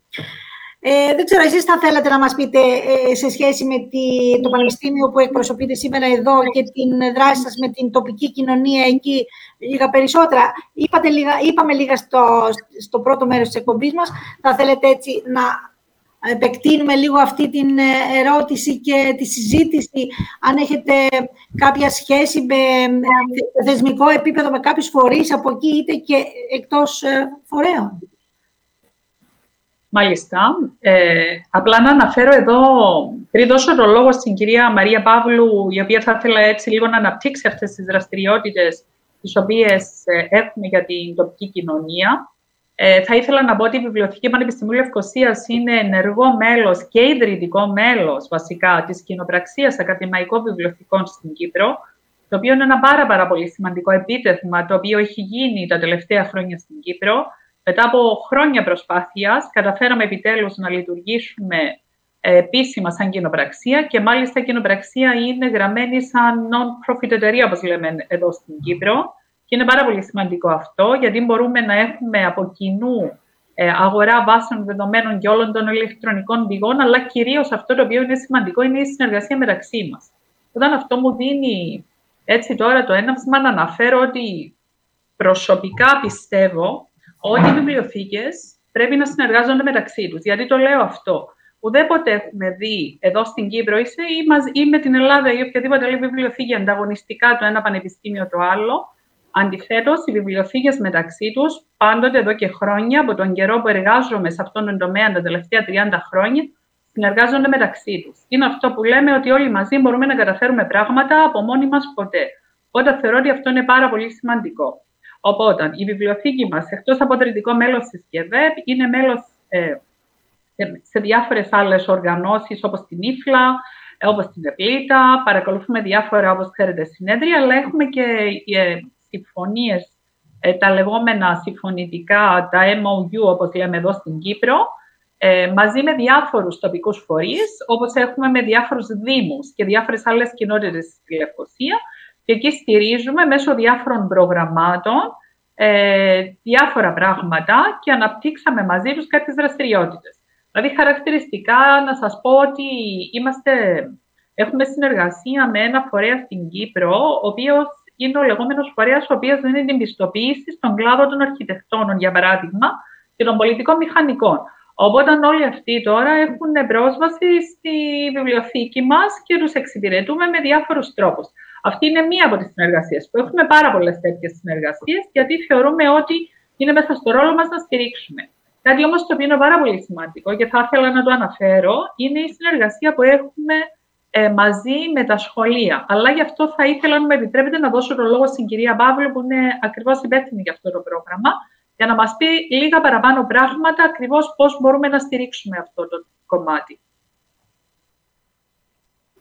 Ε, δεν ξέρω, εσείς θα θέλατε να μας πείτε ε, σε σχέση με τη, το Πανεπιστήμιο που εκπροσωπείτε σήμερα εδώ και την δράση σας με την τοπική κοινωνία εκεί λίγα περισσότερα. Είπατε λίγα, είπαμε λίγα στο, στο πρώτο μέρος της εκπομπής μας. Θα θέλετε έτσι να επεκτείνουμε λίγο αυτή την ε, ερώτηση και τη συζήτηση, αν έχετε κάποια σχέση με θεσμικό επίπεδο με κάποιους φορείς από εκεί, είτε και εκτός ε, φορέων. Μάλιστα. Ε, απλά να αναφέρω εδώ, πριν δώσω το λόγο στην κυρία Μαρία Παύλου, η οποία θα ήθελα έτσι λίγο να αναπτύξει αυτές τις δραστηριότητες τις οποίες έχουμε για την τοπική κοινωνία. Ε, θα ήθελα να πω ότι η Βιβλιοθήκη Πανεπιστημίου Λευκοσίας είναι ενεργό μέλος και ιδρυτικό μέλος βασικά της κοινοπραξίας ακαδημαϊκών βιβλιοθηκών στην Κύπρο, το οποίο είναι ένα πάρα, πάρα πολύ σημαντικό επίτευγμα το οποίο έχει γίνει τα τελευταία χρόνια στην Κύπρο. Μετά από χρόνια προσπάθειας, καταφέραμε επιτέλους να λειτουργήσουμε ε, επίσημα σαν κοινοπραξία και μάλιστα η κοινοπραξία είναι γραμμένη σαν non-profit εταιρεία, όπως λέμε εδώ στην Κύπρο. Και είναι πάρα πολύ σημαντικό αυτό, γιατί μπορούμε να έχουμε από κοινού ε, αγορά βάσεων δεδομένων και όλων των ηλεκτρονικών πηγών, αλλά κυρίως αυτό το οποίο είναι σημαντικό είναι η συνεργασία μεταξύ μας. Όταν αυτό μου δίνει έτσι τώρα το έναυσμα να αναφέρω ότι προσωπικά πιστεύω ότι οι βιβλιοθήκες πρέπει να συνεργάζονται μεταξύ τους. Γιατί το λέω αυτό. Ουδέποτε έχουμε δει εδώ στην Κύπρο ή, με την Ελλάδα ή οποιαδήποτε άλλη βιβλιοθήκη ανταγωνιστικά το ένα πανεπιστήμιο το άλλο, Αντιθέτως, οι βιβλιοθήκες μεταξύ τους, πάντοτε εδώ και χρόνια, από τον καιρό που εργάζομαι σε αυτόν τον τομέα τα τελευταία 30 χρόνια, συνεργάζονται μεταξύ τους. Είναι αυτό που λέμε ότι όλοι μαζί μπορούμε να καταφέρουμε πράγματα από μόνοι μας ποτέ. Οπότε θεωρώ ότι αυτό είναι πάρα πολύ σημαντικό. Οπότε, η βιβλιοθήκη μας, εκτός από τριτικό μέλος της ΚΕΔΕΠ, είναι μέλος ε, σε διάφορες άλλες οργανώσεις όπως την ΙΦΛΑ, όπως την ΕΠΛΙΤΑ. Παρακολουθούμε διάφορα, όπως ξέρετε, συνέδρια, αλλά έχουμε και ε, συμφωνίες, ε, τα λεγόμενα συμφωνητικά, τα MOU, όπως λέμε εδώ στην Κύπρο, ε, μαζί με διάφορους τοπικούς φορείς, όπως έχουμε με διάφορους δήμους και διάφορες άλλες κοινότητες στη Λευκοσία. Και εκεί στηρίζουμε μέσω διάφορων προγραμμάτων ε, διάφορα πράγματα και αναπτύξαμε μαζί τους κάποιες δραστηριότητες. Δηλαδή, χαρακτηριστικά, να σας πω ότι είμαστε, έχουμε συνεργασία με ένα φορέα στην Κύπρο, ο οποίος είναι ο λεγόμενος φορέας, ο οποίος δίνει την πιστοποίηση στον κλάδο των αρχιτεκτόνων, για παράδειγμα, και των πολιτικών μηχανικών. Οπότε όλοι αυτοί τώρα έχουν πρόσβαση στη βιβλιοθήκη μας και τους εξυπηρετούμε με διάφορους τρόπους. Αυτή είναι μία από τις συνεργασίες που έχουμε πάρα πολλές τέτοιες συνεργασίες γιατί θεωρούμε ότι είναι μέσα στο ρόλο μας να στηρίξουμε. Κάτι όμως το οποίο είναι πάρα πολύ σημαντικό και θα ήθελα να το αναφέρω είναι η συνεργασία που έχουμε ε, μαζί με τα σχολεία. Αλλά γι' αυτό θα ήθελα, αν με επιτρέπετε, να δώσω το λόγο στην κυρία Παύλου, που είναι ακριβώς υπεύθυνη για αυτό το πρόγραμμα, για να μας πει λίγα παραπάνω πράγματα, ακριβώς πώς μπορούμε να στηρίξουμε αυτό το κομμάτι.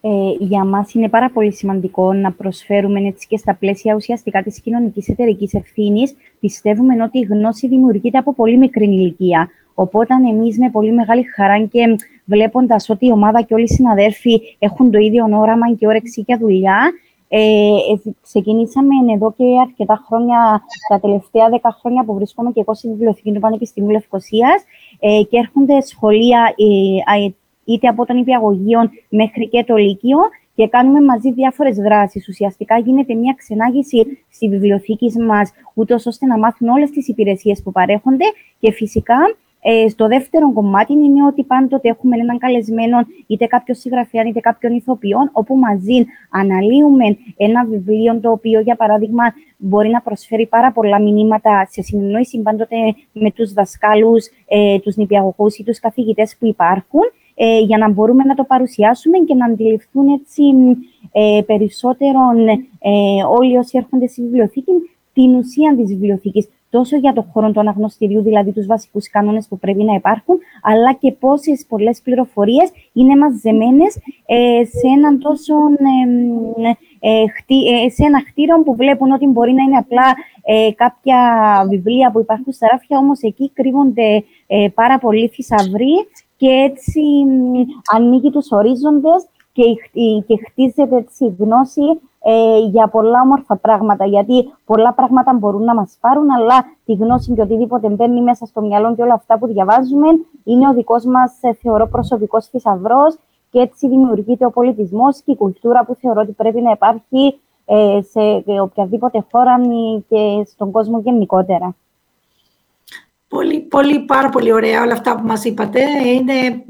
Ε, για μας είναι πάρα πολύ σημαντικό να προσφέρουμε έτσι και στα πλαίσια ουσιαστικά της κοινωνικής εταιρικής ευθύνης. Πιστεύουμε ότι η γνώση δημιουργείται από πολύ μικρή ηλικία. Οπότε εμείς με πολύ μεγάλη χαρά και βλέποντας ότι η ομάδα και όλοι οι συναδέλφοι έχουν το ίδιο όραμα και όρεξη για δουλειά, ε, ε, ξεκινήσαμε εδώ και αρκετά χρόνια, τα τελευταία δέκα χρόνια που βρίσκομαι και εγώ στη βιβλιοθήκη του Πανεπιστημίου Λευκοσίας ε, και έρχονται σχολεία ε, είτε από τον υπηαγωγείο μέχρι και το Λύκειο και κάνουμε μαζί διάφορες δράσεις. Ουσιαστικά γίνεται μια ξενάγηση στη βιβλιοθήκη μας, ούτως ώστε να μάθουν όλες τις υπηρεσίες που παρέχονται και φυσικά ε, στο δεύτερο κομμάτι είναι ότι πάντοτε έχουμε έναν καλεσμένο, είτε κάποιο συγγραφέας είτε κάποιον ηθοποιό, όπου μαζί αναλύουμε ένα βιβλίο το οποίο, για παράδειγμα, μπορεί να προσφέρει πάρα πολλά μηνύματα σε συνεννόηση πάντοτε με τους δασκάλους, ε, τους νηπιαγωγούς ή τους καθηγητές που υπάρχουν, ε, για να μπορούμε να το παρουσιάσουμε και να αντιληφθούν έτσι ε, περισσότερο ε, όλοι όσοι έρχονται στη βιβλιοθήκη την ουσία της βιβλιοθήκης τόσο για το χώρο του αναγνωστηρίου, δηλαδή τους βασικούς κανόνες που πρέπει να υπάρχουν, αλλά και πόσες πολλές πληροφορίες είναι μαζεμένες ε, σε έναν τόσο... Ε, ε, σε ένα χτίριο που βλέπουν ότι μπορεί να είναι απλά ε, κάποια βιβλία που υπάρχουν στα ράφια, όμως εκεί κρύβονται ε, πάρα πολλοί θησαυροί και έτσι ανοίγει τους ορίζοντες και, και χτίζεται έτσι η γνώση ε, για πολλά όμορφα πράγματα. Γιατί πολλά πράγματα μπορούν να μας πάρουν, αλλά τη γνώση και οτιδήποτε μπαίνει μέσα στο μυαλό και όλα αυτά που διαβάζουμε είναι ο δικός μας, ε, θεωρώ, προσωπικός θησαυρός. Και έτσι δημιουργείται ο πολιτισμός και η κουλτούρα που θεωρώ ότι πρέπει να υπάρχει ε, σε οποιαδήποτε χώρα και στον κόσμο γενικότερα. Πολύ, πολύ, πάρα πολύ ωραία όλα αυτά που μας είπατε. Είναι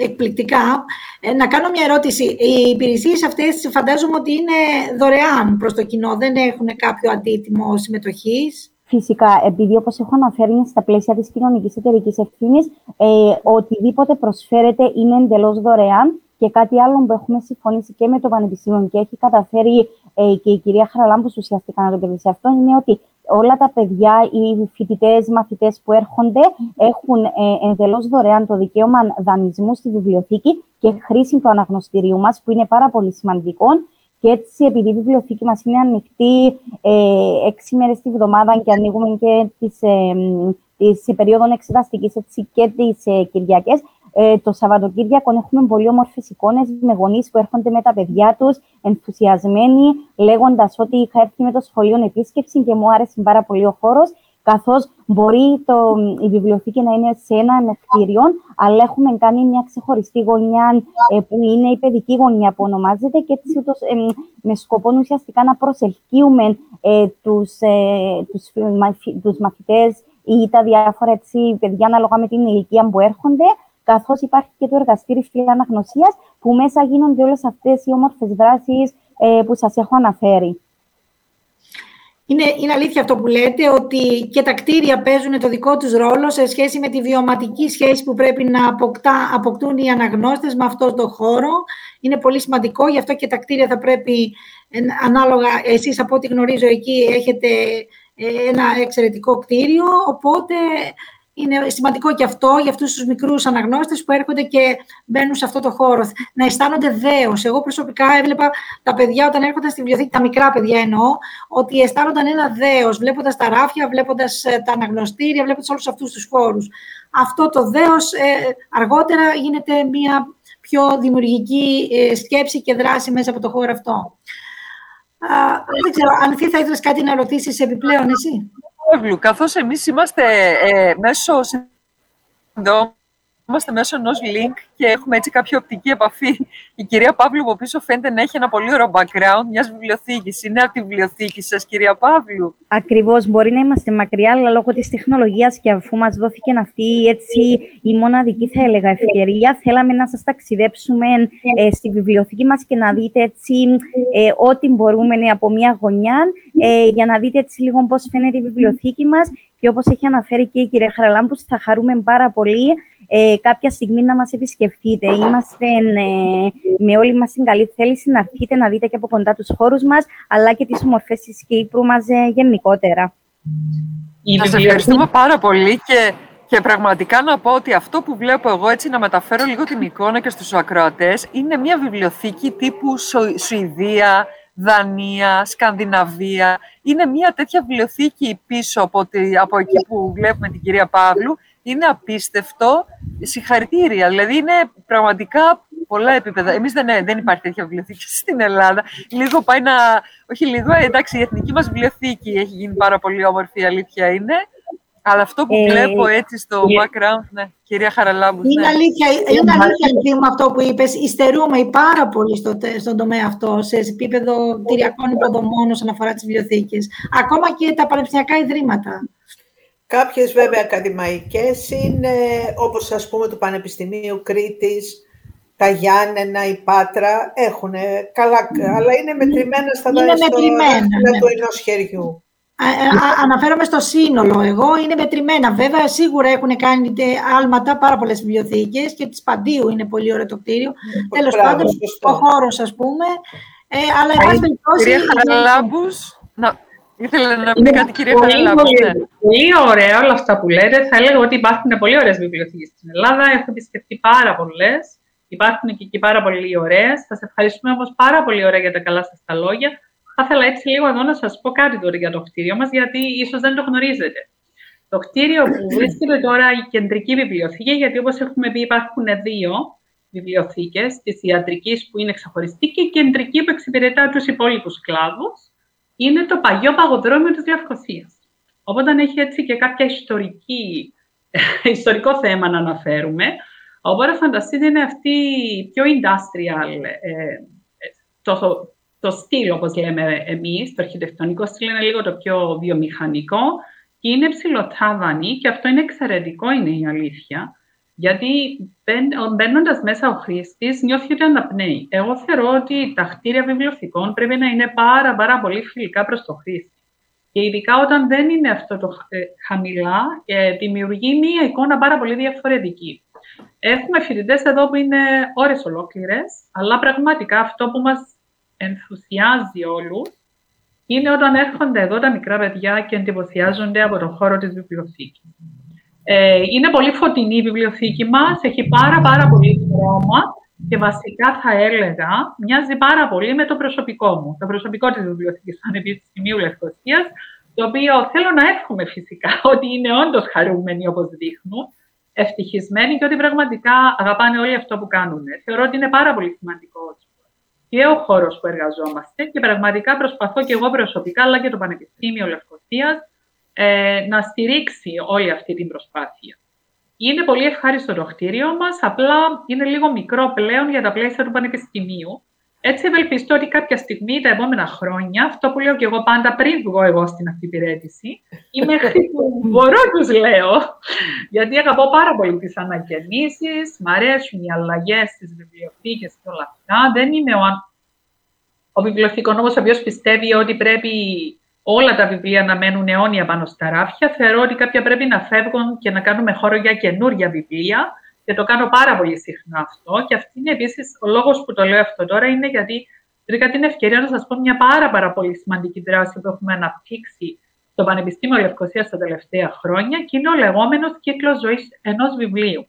εκπληκτικά. Ε, να κάνω μια ερώτηση. Οι υπηρεσίες αυτές φαντάζομαι ότι είναι δωρεάν προς το κοινό. Δεν έχουν κάποιο αντίτιμο συμμετοχής; Φυσικά, επειδή όπως έχω αναφέρει στα πλαίσια της κοινωνικής εταιρικής ευθύνης, ε, οτιδήποτε προσφέρεται είναι εντελώς δωρεάν και κάτι άλλο που έχουμε συμφωνήσει και με το Πανεπιστήμιο και έχει καταφέρει ε, και η κυρία Χαραλάμπους ουσιαστικά να το πει αυτό, είναι ότι όλα τα παιδιά, οι φοιτητές, μαθητές που έρχονται έχουν ε, εντελώς δωρεάν το δικαίωμα δανεισμού στη βιβλιοθήκη και χρήση του αναγνωστηρίου μας, που είναι πάρα πολύ σημαντικό. Και έτσι, επειδή η βιβλιοθήκη μας είναι ανοιχτή ε, έξι μέρες τη βδομάδα και ανοίγουμε και τις ε, περίοδων εξεταστικής και τις ε, Κυριακές, ε, το Σαββατοκύριακο έχουμε πολύ όμορφες εικόνες με γονείς που έρχονται με τα παιδιά τους, ενθουσιασμένοι, λέγοντας ότι είχα έρθει με το σχολείο επίσκεψη και μου άρεσε πάρα πολύ ο χώρος. Καθώς μπορεί το, η βιβλιοθήκη να είναι σε ένα κτίριο, αλλά έχουμε κάνει μια ξεχωριστή γωνιά ε, που είναι η παιδική γωνιά που ονομάζεται και έτσι ούτως, ε, με σκοπό ουσιαστικά να προσελκύουμε ε, τους, ε, τους, τους μαθητές ή τα διάφορα έτσι, παιδιά ανάλογα με την ηλικία που έρχονται, καθώς υπάρχει και το εργαστήρι αναγνωσίας, που μέσα γίνονται όλες αυτές οι όμορφες δράσεις ε, που σας έχω αναφέρει. Είναι, είναι αλήθεια αυτό που λέτε, ότι και τα κτίρια παίζουν το δικό τους ρόλο σε σχέση με τη βιωματική σχέση που πρέπει να αποκτά, αποκτούν οι αναγνώστες με αυτό το χώρο. Είναι πολύ σημαντικό, γι' αυτό και τα κτίρια θα πρέπει, ανάλογα, εσείς από ό,τι γνωρίζω εκεί έχετε ε, ένα εξαιρετικό κτίριο, οπότε είναι σημαντικό και αυτό για αυτούς τους μικρούς αναγνώστες που έρχονται και μπαίνουν σε αυτό το χώρο. Να αισθάνονται δέος. Εγώ προσωπικά έβλεπα τα παιδιά όταν έρχονταν στη βιβλιοθήκη, τα μικρά παιδιά εννοώ, ότι αισθάνονταν ένα δέος, βλέποντας τα ράφια, βλέποντας ε, τα αναγνωστήρια, βλέποντας όλους αυτούς τους χώρους. Αυτό το δέος ε, αργότερα γίνεται μια πιο δημιουργική ε, σκέψη και δράση μέσα από το χώρο αυτό. δεν ξέρω, αν θα ήθελες κάτι να ρωτήσεις επιπλέον εσύ; Καθώς εμείς είμαστε ε, μέσω συνδρόμων συναντιόμαστε μέσω ενός link και έχουμε έτσι κάποια οπτική επαφή. Η κυρία Παύλου από πίσω φαίνεται να έχει ένα πολύ ωραίο background μιας βιβλιοθήκης. Είναι από τη βιβλιοθήκη σας, κυρία Παύλου; Ακριβώς. Μπορεί να είμαστε μακριά, αλλά λόγω της τεχνολογίας και αφού μας δόθηκε αυτή έτσι, η μοναδική, θα έλεγα, ευκαιρία, θέλαμε να σας ταξιδέψουμε ε, στη βιβλιοθήκη μας και να δείτε έτσι ε, ό,τι μπορούμε από μια γωνιά ε, για να δείτε έτσι λίγο πώς φαίνεται η βιβλιοθήκη μας και όπως έχει αναφέρει και η κυρία Χαραλάμπους, θα χαρούμε πάρα πολύ ε, κάποια στιγμή να μας επισκεφτείτε. Είμαστε ε, με όλη μας την καλή θέληση να έρθετε να δείτε και από κοντά τους χώρους μας, αλλά και τις ομορφές της Κύπρου μας ε, γενικότερα. Σας ευχαριστούμε πάρα πολύ και, και πραγματικά να πω ότι αυτό που βλέπω εγώ, έτσι να μεταφέρω λίγο την εικόνα και στους ακροατές, είναι μια βιβλιοθήκη τύπου Σουηδία, Δανία, Σκανδιναβία. Είναι μια τέτοια βιβλιοθήκη πίσω από, τη, από εκεί που βλέπουμε την κυρία Παύλου. Είναι απίστευτο. Συγχαρητήρια. Δηλαδή είναι πραγματικά πολλά επίπεδα. Εμείς δεν, δεν υπάρχει τέτοια βιβλιοθήκη [LAUGHS] στην Ελλάδα. Λίγο πάει να... Όχι λίγο, εντάξει, η εθνική μας βιβλιοθήκη έχει γίνει πάρα πολύ όμορφη, η αλήθεια είναι. Αλλά αυτό που ε, βλέπω έτσι στο yeah. background, ναι, κυρία Χαραλάμπου. Είναι ναι. αλήθεια, είναι αλήθεια με αυτό που είπες. Ιστερούμε πάρα πολύ στο, στον τομέα αυτό, σε επίπεδο κτηριακών υποδομών όσον αφορά τις βιβλιοθήκες. Ακόμα και τα πανεπιστημιακά ιδρύματα. Κάποιες βέβαια ακαδημαϊκές είναι, όπως ας πούμε του Πανεπιστημίου Κρήτης, τα Γιάννενα, η Πάτρα, έχουν καλά, αλλά είναι μετρημένα στα είναι μετρημένα, ναι. του ενός χεριού. Αναφέρομαι στο σύνολο. Εγώ είναι μετρημένα. Βέβαια, σίγουρα έχουν κάνει άλματα πάρα πολλές βιβλιοθήκες και της Παντίου είναι πολύ ωραίο το κτίριο. Mm, Τέλος πάντων, ο χώρος, ας πούμε. Ε, αλλά, εν πάση περιπτώσει. Κυρία Χαραλάμπους, να... ήθελα να πει κάτι, κυρία Χαραλάμπου. Πολύ, ναι. πολύ ωραία όλα αυτά που λέτε. Θα έλεγα ότι υπάρχουν πολύ ωραίες βιβλιοθήκες στην Ελλάδα. Έχω επισκεφτεί πάρα πολλές. Υπάρχουν και εκεί πάρα πολύ ωραίες. Σας ευχαριστούμε όμως πάρα πολύ ωραία για τα καλά σας τα λόγια. Θα ήθελα έτσι λίγο εδώ να σας πω κάτι τώρα για το κτίριο μας, γιατί ίσως δεν το γνωρίζετε. Το κτίριο που [COUGHS] βρίσκεται τώρα η κεντρική βιβλιοθήκη, γιατί όπως έχουμε πει υπάρχουν δύο βιβλιοθήκες, της ιατρικής που είναι ξεχωριστή και η κεντρική που εξυπηρετά τους υπόλοιπους κλάδους, είναι το παλιό παγοδρόμιο της Λευκοσίας. Οπότε έχει έτσι και κάποια ιστορική, [LAUGHS] ιστορικό θέμα να αναφέρουμε. Οπότε φανταστείτε είναι αυτή η πιο industrial, ε, το, το στυλ, όπως λέμε εμείς, το αρχιτεκτονικό στυλ είναι λίγο το πιο βιομηχανικό και είναι ψηλοτάβανη και αυτό είναι εξαιρετικό, είναι η αλήθεια. Γιατί μπαίνοντας μέσα ο χρήστης, νιώθει ότι αναπνέει. Εγώ θεωρώ ότι τα κτίρια βιβλιοθηκών πρέπει να είναι πάρα, πάρα πολύ φιλικά προς το χρήστη. Και ειδικά όταν δεν είναι αυτό το ε, χαμηλά, ε, δημιουργεί μία εικόνα πάρα πολύ διαφορετική. Έχουμε φοιτητές εδώ που είναι ώρες ολόκληρες, αλλά πραγματικά αυτό που μας ενθουσιάζει όλους είναι όταν έρχονται εδώ τα μικρά παιδιά και εντυπωσιάζονται από τον χώρο της βιβλιοθήκης. Ε, είναι πολύ φωτεινή η βιβλιοθήκη μας, έχει πάρα πάρα πολύ χρώμα και βασικά θα έλεγα μοιάζει πάρα πολύ με το προσωπικό μου, το προσωπικό της Βιβλιοθήκης του Πανεπιστημίου Λευκοσίας, το οποίο θέλω να εύχομαι φυσικά [LAUGHS] ότι είναι όντως χαρούμενοι όπως δείχνουν, ευτυχισμένοι και ότι πραγματικά αγαπάνε όλοι αυτό που κάνουν. Θεωρώ ότι είναι πάρα πολύ σημαντικό και ο χώρος που εργαζόμαστε και πραγματικά προσπαθώ και εγώ προσωπικά, αλλά και το Πανεπιστήμιο Λευκοσίας, ε, να στηρίξει όλη αυτή την προσπάθεια. Είναι πολύ ευχάριστο το κτίριο μας, απλά είναι λίγο μικρό πλέον για τα πλαίσια του Πανεπιστημίου. Έτσι ευελπιστώ ότι κάποια στιγμή τα επόμενα χρόνια, αυτό που λέω και εγώ πάντα πριν βγω εγώ στην αφιπηρέτηση, ή μέχρι που μπορώ τους λέω, γιατί αγαπώ πάρα πολύ τις ανακαινήσεις, μ' αρέσουν οι αλλαγές στις βιβλιοθήκες και όλα αυτά. Δεν είμαι ο, ο βιβλιοθηκονόμος ο οποίος πιστεύει ότι πρέπει όλα τα βιβλία να μένουν αιώνια πάνω στα ράφια. Θεωρώ ότι κάποια πρέπει να φεύγουν και να κάνουμε χώρο για καινούργια βιβλία και το κάνω πάρα πολύ συχνά αυτό. Και αυτή είναι επίσης ο λόγος που το λέω αυτό τώρα, είναι γιατί βρήκα την ευκαιρία να σας πω μια πάρα, πάρα πολύ σημαντική δράση που έχουμε αναπτύξει στο Πανεπιστήμιο Λευκοσίας τα τελευταία χρόνια και είναι ο λεγόμενος κύκλος ζωής ενός βιβλίου.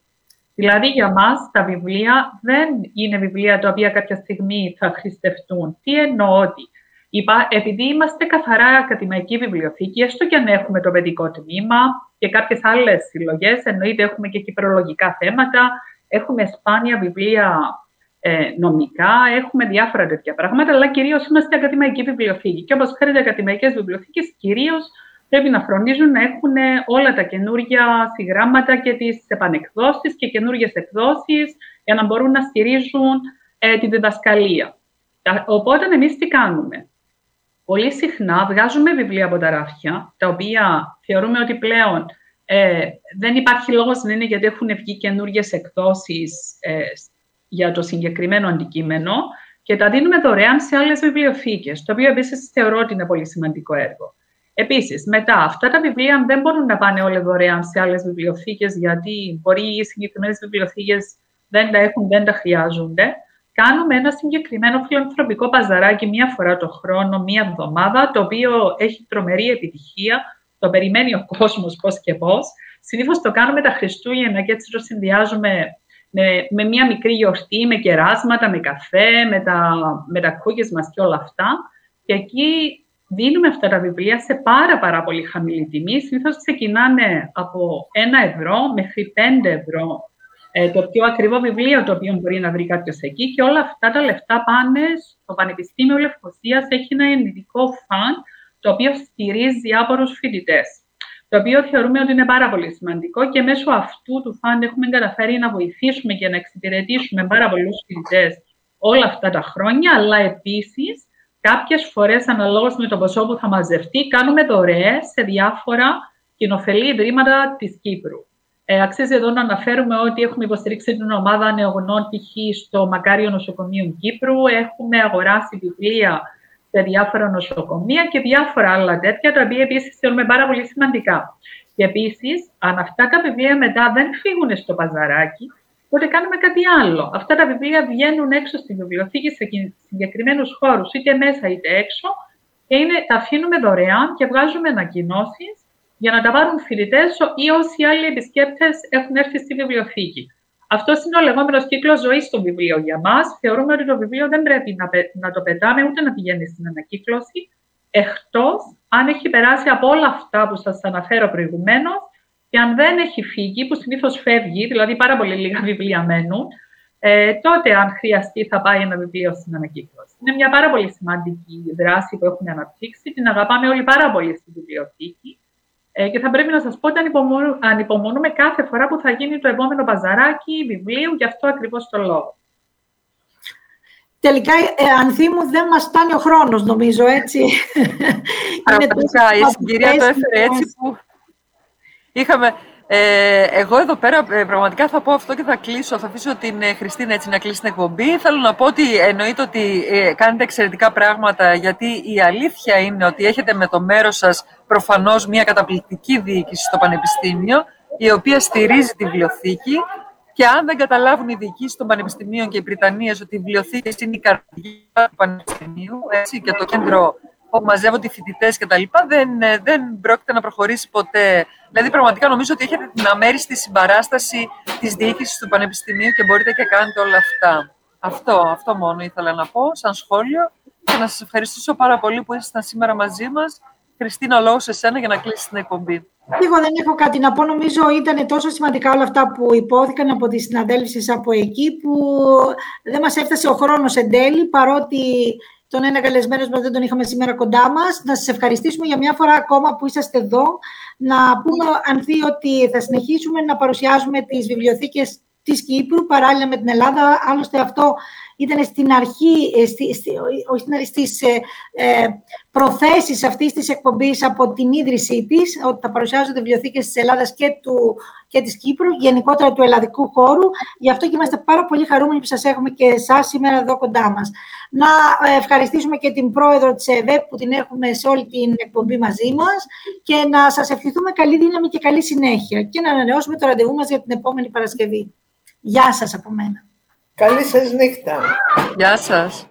Δηλαδή για μας τα βιβλία δεν είναι βιβλία τα οποία κάποια στιγμή θα χρηστευτούν. Τι εννοώ ότι Είπα, επειδή είμαστε καθαρά ακαδημαϊκή βιβλιοθήκη, έστω και αν έχουμε το παιδικό τμήμα και κάποιες άλλες συλλογές, εννοείται έχουμε και κυπρολογικά θέματα, έχουμε σπάνια βιβλία ε, νομικά, έχουμε διάφορα τέτοια πράγματα, αλλά κυρίως είμαστε ακαδημαϊκή βιβλιοθήκη. Και όπως ξέρετε, ακαδημαϊκές βιβλιοθήκες κυρίως πρέπει να φροντίζουν να έχουν όλα τα καινούργια συγγράμματα και τις επανεκδόσεις και καινούργιες εκδόσεις για να μπορούν να στηρίζουν ε, τη διδασκαλία. Οπότε εμείς τι κάνουμε; Πολύ συχνά βγάζουμε βιβλία από τα ράφια, τα οποία θεωρούμε ότι πλέον ε, δεν υπάρχει λόγος να είναι γιατί έχουν βγει καινούργιες εκδόσεις ε, για το συγκεκριμένο αντικείμενο και τα δίνουμε δωρεάν σε άλλες βιβλιοθήκες, το οποίο επίσης θεωρώ ότι είναι πολύ σημαντικό έργο. Επίσης, μετά, αυτά τα βιβλία δεν μπορούν να πάνε όλα δωρεάν σε άλλες βιβλιοθήκες, γιατί μπορεί οι συγκεκριμένες βιβλιοθήκες δεν τα έχουν, δεν τα χρειάζονται. Κάνουμε ένα συγκεκριμένο φιλανθρωπικό παζαράκι μία φορά το χρόνο, μία εβδομάδα, το οποίο έχει τρομερή επιτυχία. Το περιμένει ο κόσμος πώς και πώς. Συνήθως το κάνουμε τα Χριστούγεννα και έτσι το συνδυάζουμε με, με μία μικρή γιορτή, με κεράσματα, με καφέ, με τα, με τα μας και όλα αυτά. Και εκεί δίνουμε αυτά τα βιβλία σε πάρα πάρα πολύ χαμηλή τιμή. Συνήθως ξεκινάνε από ένα ευρώ μέχρι 5 ευρώ ε, το πιο ακριβό βιβλίο το οποίο μπορεί να βρει κάποιος εκεί και όλα αυτά τα λεφτά πάνε στο Πανεπιστήμιο Λευκοσίας. Έχει ένα ειδικό φαν το οποίο στηρίζει διάφορου φοιτητές. Το οποίο θεωρούμε ότι είναι πάρα πολύ σημαντικό και μέσω αυτού του φαν έχουμε καταφέρει να βοηθήσουμε και να εξυπηρετήσουμε πάρα πολλούς φοιτητές όλα αυτά τα χρόνια, αλλά επίσης Κάποιες φορές, αναλόγως με το ποσό που θα μαζευτεί, κάνουμε δωρεές σε διάφορα κοινοφελή ιδρύματα της Κύπρου. Ε, αξίζει εδώ να αναφέρουμε ότι έχουμε υποστηρίξει την ομάδα νεογνών π.χ. στο Μακάριο Νοσοκομείο Κύπρου. Έχουμε αγοράσει βιβλία σε διάφορα νοσοκομεία και διάφορα άλλα τέτοια, τα οποία επίσης θεωρούμε πάρα πολύ σημαντικά. Και επίσης, αν αυτά τα βιβλία μετά δεν φύγουν στο παζαράκι, τότε κάνουμε κάτι άλλο. Αυτά τα βιβλία βγαίνουν έξω στη βιβλιοθήκη σε συγκεκριμένους χώρους, είτε μέσα είτε έξω, και είναι, τα αφήνουμε δωρεάν και βγάζουμε ανακοινώσεις για να τα πάρουν φοιτητές ή όσοι άλλοι επισκέπτες έχουν έρθει στη βιβλιοθήκη. Αυτός είναι ο λεγόμενος κύκλος ζωής στο βιβλίο για μας. Θεωρούμε ότι το βιβλίο δεν πρέπει να, να το πετάμε ούτε να πηγαίνει στην ανακύκλωση, εκτός αν έχει περάσει από όλα αυτά που σας αναφέρω προηγουμένως και αν δεν έχει φύγει, που συνήθως φεύγει, δηλαδή πάρα πολύ λίγα [LAUGHS] βιβλία μένουν, ε, τότε αν χρειαστεί θα πάει ένα βιβλίο στην ανακύκλωση. Είναι μια πάρα πολύ σημαντική δράση που έχουμε αναπτύξει. Την αγαπάμε όλοι πάρα πολύ στη βιβλιοθήκη. Ε, και θα πρέπει να σας πω ότι ανυπομονούμε κάθε φορά που θα γίνει το επόμενο παζαράκι βιβλίου, γι' αυτό ακριβώς το λόγο. Τελικά, ε, Ανθή μου, δεν μας φτάνει ο χρόνος, νομίζω, έτσι. Πραγματικά, η συγκυρία το έφερε έτσι που Είχαμε, ε, εγώ εδώ πέρα ε, πραγματικά θα πω αυτό και θα κλείσω. Θα αφήσω την ε, Χριστίνα έτσι να κλείσει την εκπομπή. Θέλω να πω ότι εννοείται ότι ε, κάνετε εξαιρετικά πράγματα γιατί η αλήθεια είναι ότι έχετε με το μέρος σας προφανώς μια καταπληκτική διοίκηση στο Πανεπιστήμιο η οποία στηρίζει τη βιβλιοθήκη και αν δεν καταλάβουν οι διοικήσεις των πανεπιστημίων και οι Βρυτανίες ότι οι βιβλιοθήκες είναι η καρδιά του Πανεπιστημίου έτσι, και το κέντρο όπου μαζεύονται οι φοιτητές κτλ., δεν, ε, δεν πρόκειται να προχωρήσει ποτέ. Δηλαδή, πραγματικά νομίζω ότι έχετε την αμέριστη συμπαράσταση της διοίκησης του Πανεπιστημίου και μπορείτε και κάνετε όλα αυτά. Αυτό, αυτό μόνο ήθελα να πω σαν σχόλιο και να σας ευχαριστήσω πάρα πολύ που ήσασταν σήμερα μαζί μας. Χριστίνα, λόγω σε σένα για να κλείσεις την εκπομπή. Εγώ δεν έχω κάτι να πω. Νομίζω ήταν τόσο σημαντικά όλα αυτά που υπόθηκαν από τις συναδέλφεις από εκεί που δεν μας έφτασε ο χρόνος εν τέλει παρότι τον ένα καλεσμένο μας δεν τον είχαμε σήμερα κοντά μας. Να σας ευχαριστήσουμε για μια φορά ακόμα που είσαστε εδώ. Να πούμε, αν δει ότι θα συνεχίσουμε να παρουσιάζουμε τις βιβλιοθήκες της Κύπρου παράλληλα με την Ελλάδα. Άλλωστε, αυτό ήταν στην αρχή, ε, στη, στη, όχι στις ε, ε, προθέσεις αυτής της εκπομπής από την ίδρυσή της, ότι θα παρουσιάζονται βιβλιοθήκες της Ελλάδας και, του, και της Κύπρου, γενικότερα του ελλαδικού χώρου. Γι' αυτό και είμαστε πάρα πολύ χαρούμενοι που σας έχουμε και εσάς σήμερα εδώ κοντά μας. Να ε, ευχαριστήσουμε και την πρόεδρο της ΕΒΕ που την έχουμε σε όλη την εκπομπή μαζί μας και να σας ευχηθούμε καλή δύναμη και καλή συνέχεια και να ανανεώσουμε το ραντεβού μας για την επόμενη Παρασκευή. Γεια σας από μένα. Καλή σας νύχτα. Γεια σας.